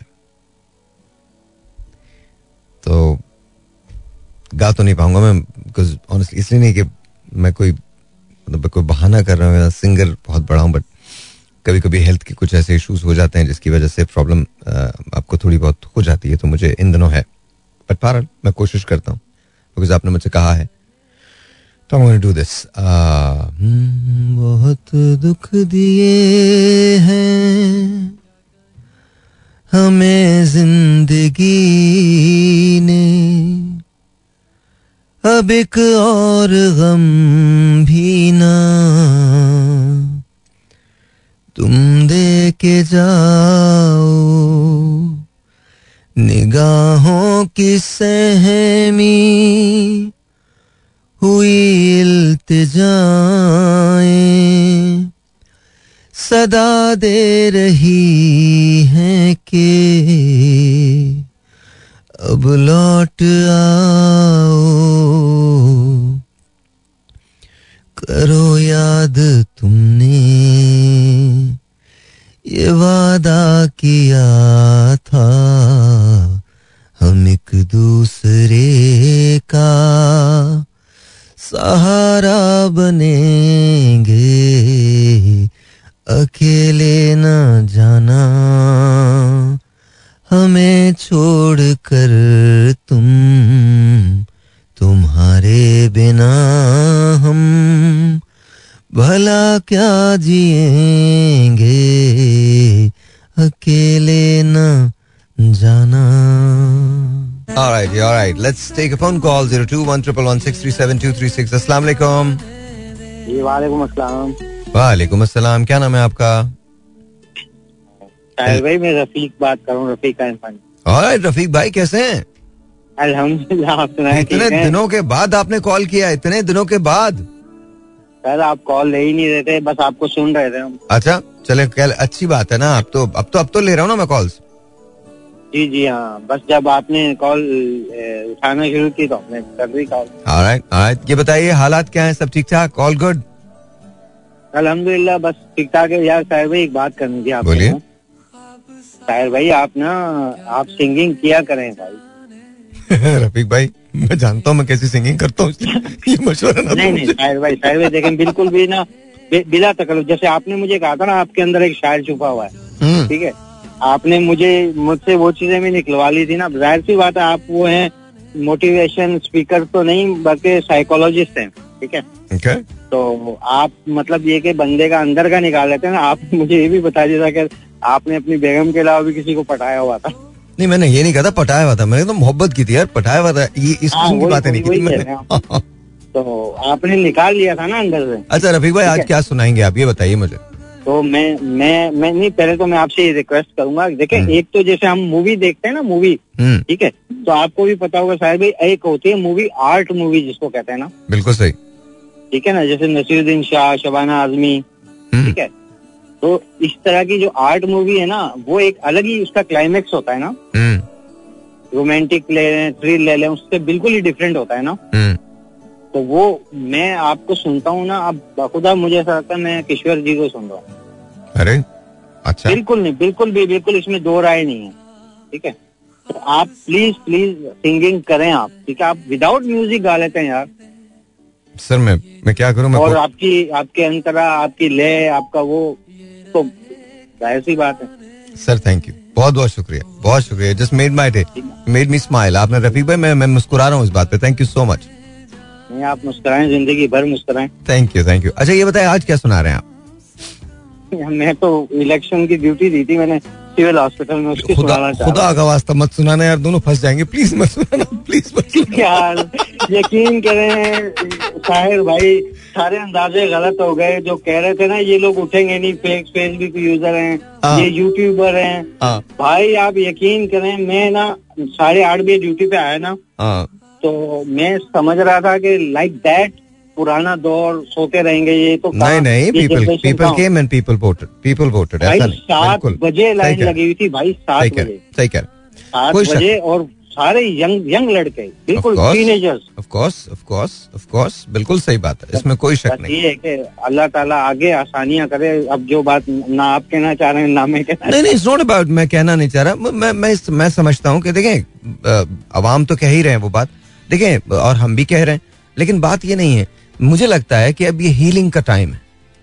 तो गा तो नहीं पाऊँगा मैं बिकॉज़ ऑनेस्टली इसलिए नहीं कि मैं कोई मतलब कोई बहाना कर रहा हूँ सिंगर बहुत बड़ा हूँ बट कभी कभी हेल्थ के कुछ ऐसे इश्यूज़ हो जाते हैं जिसकी वजह से प्रॉब्लम आपको थोड़ी बहुत हो जाती है तो मुझे इन दिनों है। बट पारल मैं कोशिश करता हूँ बिकॉज़ आपने मुझसे कहा है। तो I'm डू दिस बहुत दुख दिए हैं। हमें ज़िंदगी ने अब एक और गम भी ना तुम दे के जाओ। निगाहों की सहमी हुई इल्तिजाएँ। सदा दे रही हैं के। अब लौट आओ। करो याद वादा किया था। हम एक दूसरे का सहारा बनेंगे। अकेले न जाना। हमें छोड़ कर तुम, तुम्हारे बिना हम भला क्या जिएँगे? अकेले न जाना। All right, all right. Let's take a phone call 02111637236. Assalamu alaikum. जी वालेकुम अस्सलाम। वालेकुम अस्सलाम। क्या नाम है आपका? भाई मैं रफीक बात कर रहा हूँ रफीक का इंसान और रफीक भाई कैसे हैं? अल्हम्दुलिल्लाह आप सुनाए इतने दिनों के बाद आपने कॉल किया इतने दिनों के बाद। सर आप कॉल ले ही नहीं रहे थे बस आपको सुन रहे थे हम। अच्छा चले कल अच्छी बात है ना अब तो अब तो अब तो ले रहा हूँ ना मैं कॉल्स जी जी हाँ बस जब आपने कॉल उठाना शुरू की तो हमने कर दी कॉल ऑलराइट ऑलराइट ये बताइए हालात क्या हैं सब ठीक ठाक ऑल गुड अल्हम्दुलिल्लाह बस ठीक ठाक है। यार साहिर भाई एक बात करनी थी आपसे बोलिए। साहिर भाई आप ना आप सिंगिंग किया करें भाई। रफीक भाई मैं जानता हूँ मैं कैसी सिंगिंग करता हूँ ये मशवरा ना नहीं नहीं भाई साहिर भाई देखें बिल्कुल भी ना बिला तकलीफ़ जैसे आपने मुझे कहा था ना आपके अंदर एक शायर छुपा हुआ है। हम्म, ठीक है? आपने मुझे मुझसे वो चीज़ें भी निकलवा ली थी ना। ज़ाहिर सी बात है आप वो हैं मोटिवेशन स्पीकर तो नहीं बल्कि साइकोलॉजिस्ट हैं ठीक है? Okay. तो आप मतलब ये कि बंदे का अंदर का निकाल लेते हैं ना आप मुझे ये भी बता दिया था कि आपने अपनी बेगम के अलावा भी किसी को पटाया हुआ था। नहीं मैंने ये नहीं कहा था पटाया हुआ था। मैंने तो मोहब्बत की थी यार पटाया हुआ था। ये इस हाँ, किस्म की बातें नहीं की थी मैंने। तो आपने निकाल लिया था ना अंदर से? अच्छा रफीक भाई आज क्या सुनाएँगे आप? ये बताइए मुझे। तो मैं मैं मैं नहीं पहले तो मैं आपसे ये रिक्वेस्ट करूँगा। देखें हम्म। एक तो जैसे हम मूवी देखते हैं ना मूवी हम्म। ठीक है? तो आपको भी पता होगा शायद भाई एक होती है मूवी आर्ट मूवी जिसको कहते हैं ना। बिल्कुल सही। ठीक है ना? जैसे नसीरुद्दीन शाह शबाना आजमी हम्म, ठीक है? तो इस तरह की जो आर्ट मूवी है ना वो एक अलग ही उसका क्लाइमेक्स होता है ना। हम्म, रोमांटिक ले लें थ्रिल ले लें उससे बिल्कुल ही डिफरेंट होता है ना। हम्म, तो वो मैं आपको सुनता हूँ ना अब बखुदा मुझे ऐसा लगता है मैं किशोर जी को सुन रहा हूँ। अरे अच्छा। बिल्कुल नहीं बिल्कुल भी बिल्कुल इसमें दो राय नहीं है ठीक है? तो आप प्लीज़ प्लीज़ सिंगिंग करें आप ठीक है? आप विदाउट म्यूज़िक गा लेते हैं यार। सर मैं मैं क्या करूँ? मैं और आपकी आपके अंतरा आपकी लय आपका वो तो ज़ाहिर सी बात है। सर थैंक यू बहुत बहुत शुक्रिया। बहुत शुक्रिया just made my day made me smile आपने रफीक भाई मैं मैं मुस्कुरा रहा हूँ इस बात पे। थैंक यू सो मच नहीं आप मुस्कुराएँ ज़िंदगी भर मुस्कुराएँ। थैंक यू थैंक यू अच्छा ये बताए आज क्या सुना रहे हैं आप? मैं तो इलेक्शन की ड्यूटी दी थी मैंने सिविल हॉस्पिटल में उसकी खुदा खुदा का वास्ता मत सुनाना यार दोनों फंस जाएँगे। प्लीज़ मत सुनाना प्लीज़ मत सुनाना यार यकीन करें साहिर भाई सारे अंदाजे गलत हो गए। जो कह रहे थे ना ये लोग उठेंगे नहीं फेक फेसबुक यूज़र हैं हाँ। ये यूट्यूबर हैं। हाँ। भाई आप यकीन करें मैं ना साढ़े आठ बजे ड्यूटी पे आया ना हाँ। तो मैं समझ रहा था कि लाइक दैट पुराना दौर सोते रहेंगे ये तो नहीं नहीं people people came and people voted people voted ऐसा नहीं सात बिल्कुल। बजे लाइन लगी हुई थी भाई सात बजे। सही कह सात बजे और सारे यंग यंग लड़के बिल्कुल teenagers of course of course of course बिल्कुल सही बात है इसमें कोई शक नहीं। ये है कि अल्लाह ताला आगे आसानियाँ करे अब जो बात ना आप कहना चाह रहे हैं ना मैं कहना नहीं नहीं इट्स नॉट अबाउट मैं कहना नहीं चाह रहा मैं मैं मैं, समझता हूँ कि देखें अवाम तो कह ही रहे हैं वो बात। देखें और हम भी कह रहे हैं लेकिन बात ये नहीं है मुझे लगता है कि अब ये हीलिंग का टाइम है।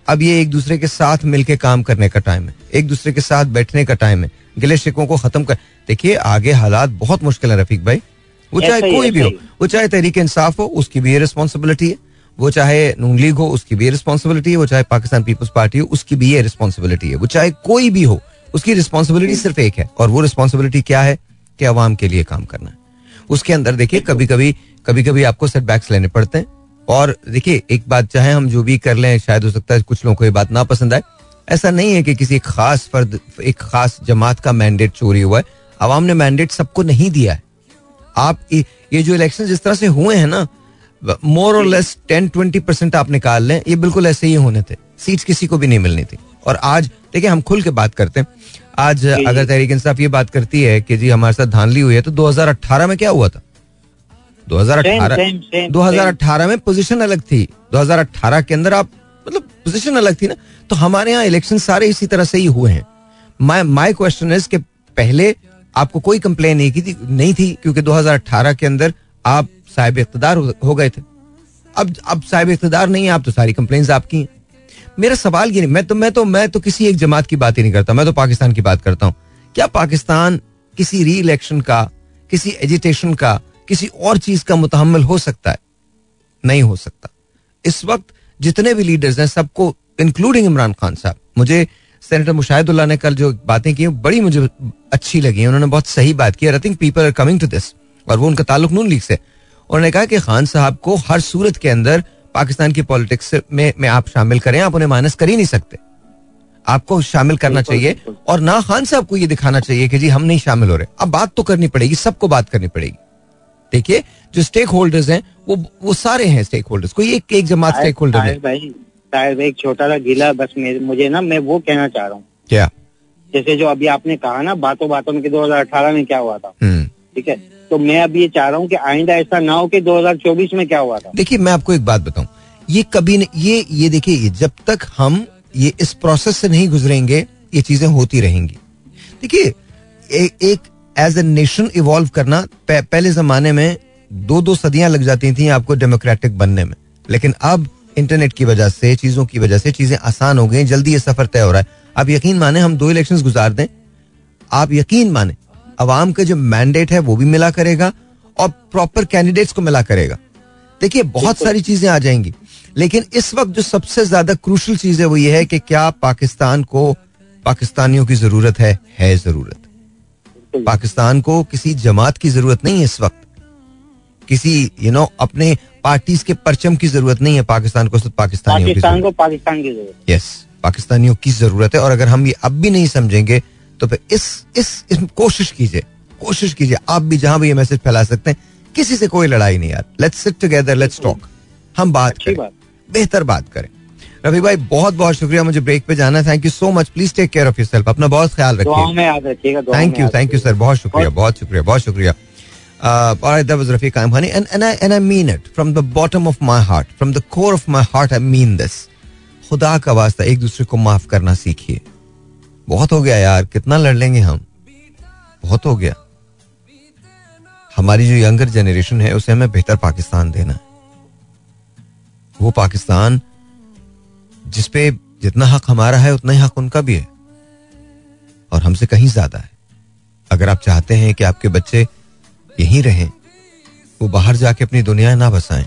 अब ये एक दूसरे के साथ मिलके काम करने का टाइम है। एक दूसरे के साथ बैठने का टाइम है। गिले शिकों को खत्म कर देखिए आगे हालात बहुत मुश्किल है रफीक भाई। वो चाहे कोई भी हो वो चाहे तहरीक इंसाफ हो उसकी भी ये रिस्पॉन्सिबिलिटी है। वो चाहे नून लीग हो उसकी भी रिस्पॉन्सिबिलिटी है। वो चाहे पाकिस्तान पीपल्स पार्टी हो उसकी भी ये रिस्पॉन्सिबिलिटी है। वो चाहे कोई भी हो उसकी रिस्पॉन्सिबिलिटी सिर्फ़ एक है। और वो रिस्पॉन्सिबिलिटी क्या है? कि अवाम के लिए काम करना। है उसके अंदर देखिए कभी कभी कभी कभी आपको सेटबैक्स लेने पड़ते हैं। और देखिए एक बात चाहे हम जो भी कर लें शायद हो सकता है कुछ लोगों को ये बात ना पसंद आए। ऐसा नहीं है कि किसी एक खास फर्द एक खास जमात का मैंडेट चोरी हुआ है। अवाम ने मैंडेट सबको नहीं दिया है। आप ये ये जो इलेक्शन जिस तरह से हुए हैं ना मोर और लेस टेन ट्वेंटी परसेंट आप निकाल लें ये बिल्कुल ऐसे ही होने थे। सीट्स किसी को भी नहीं मिलनी थी। और आज देखिए हम खुल के बात करते हैं। आज अगर तहरीक इंसाफ ये बात करती है कि जी हमारे साथ धांधली हुई है तो 2018 में क्या हुआ था? 2018 same, same, 2018 में पोजीशन अलग थी। 2018 के अंदर आप मतलब पोजीशन अलग थी ना। तो हमारे यहाँ इलेक्शन सारे इसी तरह से ही हुए हैं। माय माय क्वेश्चन इज़ कि पहले आपको कोई कंप्लेन नहीं की थी नहीं थी क्योंकि 2018 के अंदर आप साहिब इकतदार हो, हो गए थे। अब अब साहिब इकतदार नहीं है आप तो सारी कंप्लेन आपकी हैं। मेरा सवाल ये नहीं मैं तो मैं तो मैं तो किसी एक जमात की बात ही नहीं करता मैं तो पाकिस्तान की बात करता हूँ। क्या पाकिस्तान किसी री इलेक्शन का किसी एजिटेशन का किसी और चीज़ का मुतहमल हो सकता है। नहीं हो सकता। इस वक्त जितने भी लीडर्स हैं सबको इंक्लूडिंग इमरान खान साहब मुझे सेनेटर मुशाहिदुल्लाह ने कल जो बातें की बड़ी मुझे अच्छी लगी उन्होंने बहुत सही बात की I think people are coming to this और वो उनका ताल्लुक नून लीग से। उन्होंने कहा कि खान साहब को हर सूरत के अंदर पाकिस्तान की पॉलिटिक्स में, में आप शामिल करें। आप उन्हें माइनस कर ही नहीं सकते। आपको शामिल करना चाहिए। और ना खान साहब को ये दिखाना चाहिए कि जी हम नहीं शामिल हो रहे। अब बात तो करनी पड़ेगी सबको बात करनी पड़ेगी। देखिए जो स्टेक होल्डर्स हैं वो वो सारे हैं स्टेक होल्डर्स कोई एक एक जमात स्टेक होल्डर है भाई भाई एक छोटा सा गिला बस मुझे ना मैं वो कहना चाह रहा हूँ। क्या? जैसे जो अभी आपने कहा ना बातों बातों में कि 2018 में क्या हुआ था। हम्म। ठीक है? तो मैं अभी ये चाह रहा हूँ कि आइंदा ऐसा ना हो कि 2024 में क्या हुआ था। देखिए मैं आपको एक बात बताऊँ। ये कभी नहीं ये ये देखिए जब तक हम ये इस प्रोसेस से नहीं गुजरेंगे ये चीज़ें होती रहेंगी। देखिए एक एज ए नेशन इवॉल्व करना पहले जमाने में दो दो सदियाँ लग जाती थी आपको डेमोक्रेटिक बनने में। लेकिन अब इंटरनेट की वजह से चीज़ों की वजह से चीज़ें आसान हो गई जल्दी ये सफ़र तय हो रहा है। आप यकीन माने हम दो इलेक्शन गुजार दें? आप यकीन माने अवाम का जो मैंडेट है वो भी मिला करेगा और प्रॉपर कैंडिडेट्स को मिला करेगा? देखिए बहुत सारी चीज़ें आ जाएँगी लेकिन इस वक्त जो सबसे ज़्यादा क्रूशल चीज़ है वो ये है कि क्या पाकिस्तान को पाकिस्तानियों की ज़रूरत है है ज़रूरत। पाकिस्तान को किसी जमात की ज़रूरत नहीं है इस वक्त। किसी यू नो अपने पार्टीज़ के परचम की ज़रूरत नहीं है पाकिस्तान को सिर्फ़ पाकिस्तानियों की पाकिस्तान को पाकिस्तान की ज़रूरत। यस पाकिस्तानियों की ज़रूरत है। और अगर हम ये अब भी नहीं समझेंगे तो फिर इस इस, इस कोशिश कीजिए कोशिश कीजिए। आप भी जहाँ भी ये मैसेज फैला सकते हैं। किसी से कोई लड़ाई नहीं यार। Let's sit together let's talk हम बात करें। बेहतर बात करें। रफी भाई बहुत बहुत शुक्रिया मुझे ब्रेक पे जाना है। Thank you so much please take care of your self अपना बहुत ख्याल रखिए। में याद रखिएगा दुआओं thank you thank you sir बहुत शुक्रिया बहुत शुक्रिया बहुत शुक्रिया। Uh, all right, that was Rafiq Kaim Khani, and and I and I mean it from the bottom of my heart, from the core of my heart. I mean this. खुदा का वास्ता एक दूसरे को माफ़ करना सीखिए। बहुत हो गया यार कितना लड़ लेंगे हम। बहुत हो गया। हमारी जो यंगर जनरेशन है उसे हमें बेहतर पाकिस्तान देना है। वो पाकिस्तान जिसपे जितना हक हमारा है, उतना ही हक उनका भी है। और हमसे कहीं ज़्यादा है। अगर आप चाहते हैं कि आपके बच्चे यहीं रहें, वो बाहर जाके अपनी दुनिया ना बसाएँ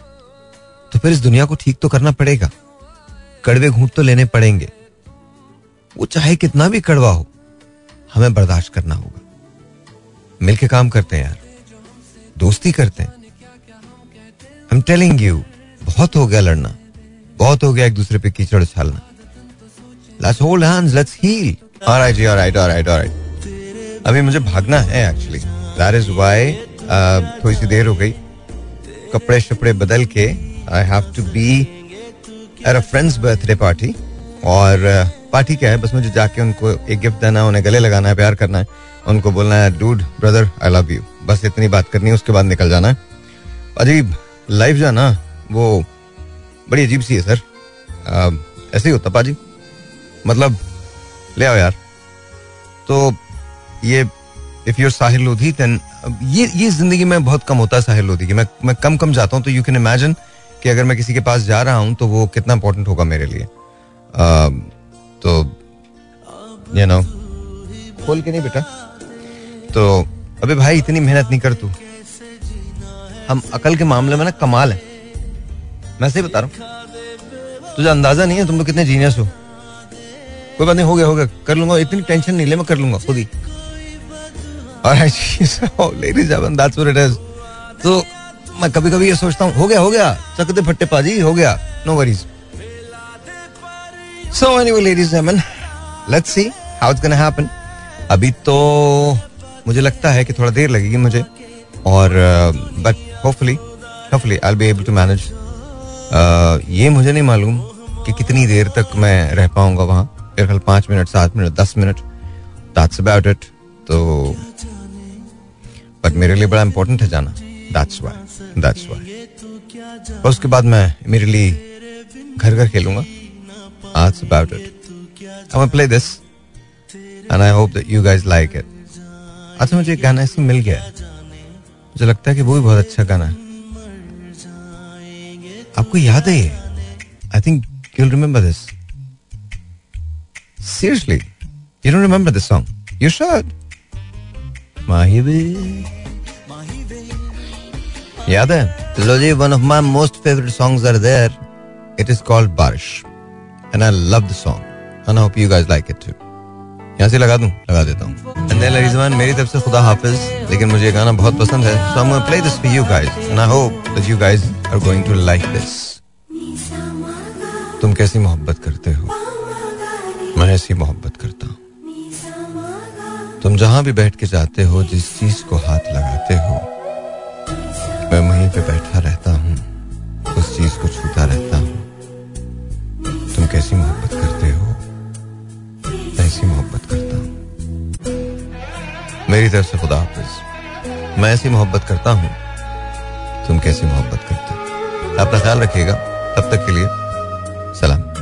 तो फिर इस दुनिया को ठीक तो करना पड़ेगा। कड़वे घूंट तो लेने पड़ेंगे। वो चाहे कितना भी कड़वा हो, हमें बर्दाश्त करना होगा। मिलके काम करते हैं यार। दोस्ती करते हैं। हम टेलिंग यू बहुत हो गया लड़ना। बहुत हो गया एक दूसरे पे कीचड़ उछालना let's hold hands let's heal alright alright alright alright अभी मुझे भागना है एक्चुअली दैट इज़ व्हाई थोड़ी सी देर हो गई। कपड़े शपड़े बदल के I have to be at a friend's birthday party और पार्टी क्या है? बस मुझे जाके उनको एक गिफ्ट देना है, उन्हें गले लगाना है, प्यार करना है। उनको बोलना है dude brother I love you बस इतनी बात करनी है, उसके बाद निकल जाना है। अजीब लाइफ जो है ना वो बड़ी अजीब सी है सर। आ, ऐसे ही होता पाजी मतलब ले आओ यार। तो ये if you're Sahir Lodhi then ये ये ज़िंदगी में बहुत कम होता है साहिर लोधी की। मैं मैं कम कम जाता हूँ तो यू कैन इमेजिन कि अगर मैं किसी के पास जा रहा हूँ तो वो कितना इंपॉर्टेंट होगा मेरे लिए। um, तो यू नो खोल के नहीं बेटा। तो अबे भाई इतनी मेहनत नहीं कर तू। हम अकल के मामले में ना कमाल है। मैं सही बता रहा हूँ। तुझे अंदाज़ा नहीं है, तुम लोग कितने जीनियस हो। कोई बात नहीं, हो गया हो गया। कर लूँगा, इतनी टेंशन नहीं ले, मैं कर लूँगा, खुद ही। तो मैं कभी कभी ये सोचता हूँ, हो गया हो गया। चकते फट्टे पाजी, हो गया। No worries so anyway ladies and let's see how it's gonna happen अभी तो मुझे लगता है कि थोड़ा देर लगेगी मुझे। और but hopefully hopefully I be able to manage ये मुझे नहीं मालूम कि कितनी देर तक मैं रह पाऊँगा वहाँ। मेरे ख्याल पाँच मिनट, सात मिनट, दस मिनट। दैट्स अबाउट इट तो बट मेरे लिए बड़ा इंपॉर्टेंट है जाना। दैट्स वाई दैट्स वाई और उसके बाद मैं इमीडिएटली घर घर खेलूँगा। That's about it I play this and I hope that you guys like it अच्छा मुझे गाना ऐसे मिल गया मुझे लगता है कि वो भी बहुत अच्छा गाना है। आपको याद है ये I think you'll remember this. Seriously, you don't remember this song? You should. Mahibi. याद है लो जी one of my most favourite songs are there it is called Baarish and I love the song and I hope you guys like it too यहाँ से लगा दूँ, लगा देता हूँ। देन मेरी तरफ़ से खुदा हाफिज, लेकिन मुझे गाना बहुत पसंद है। So I play this for you guys and I hope that you guys are going to like this तुम कैसी मोहब्बत करते हो? मैं ऐसी मोहब्बत करता हूँ। तुम जहाँ भी बैठ के जाते हो, जिस चीज़ को हाथ लगाते हो, मैं वहीं पे बैठा रहता हूँ, उस चीज़ को छूता रहता हूँ। तुम कैसी मोहब्बत मेरी तरफ़ से खुदा हाफिज। मैं ऐसी मोहब्बत करता हूँ। तुम कैसी मोहब्बत करते हो? अपना ख्याल रखिएगा। तब तक के लिए सलाम।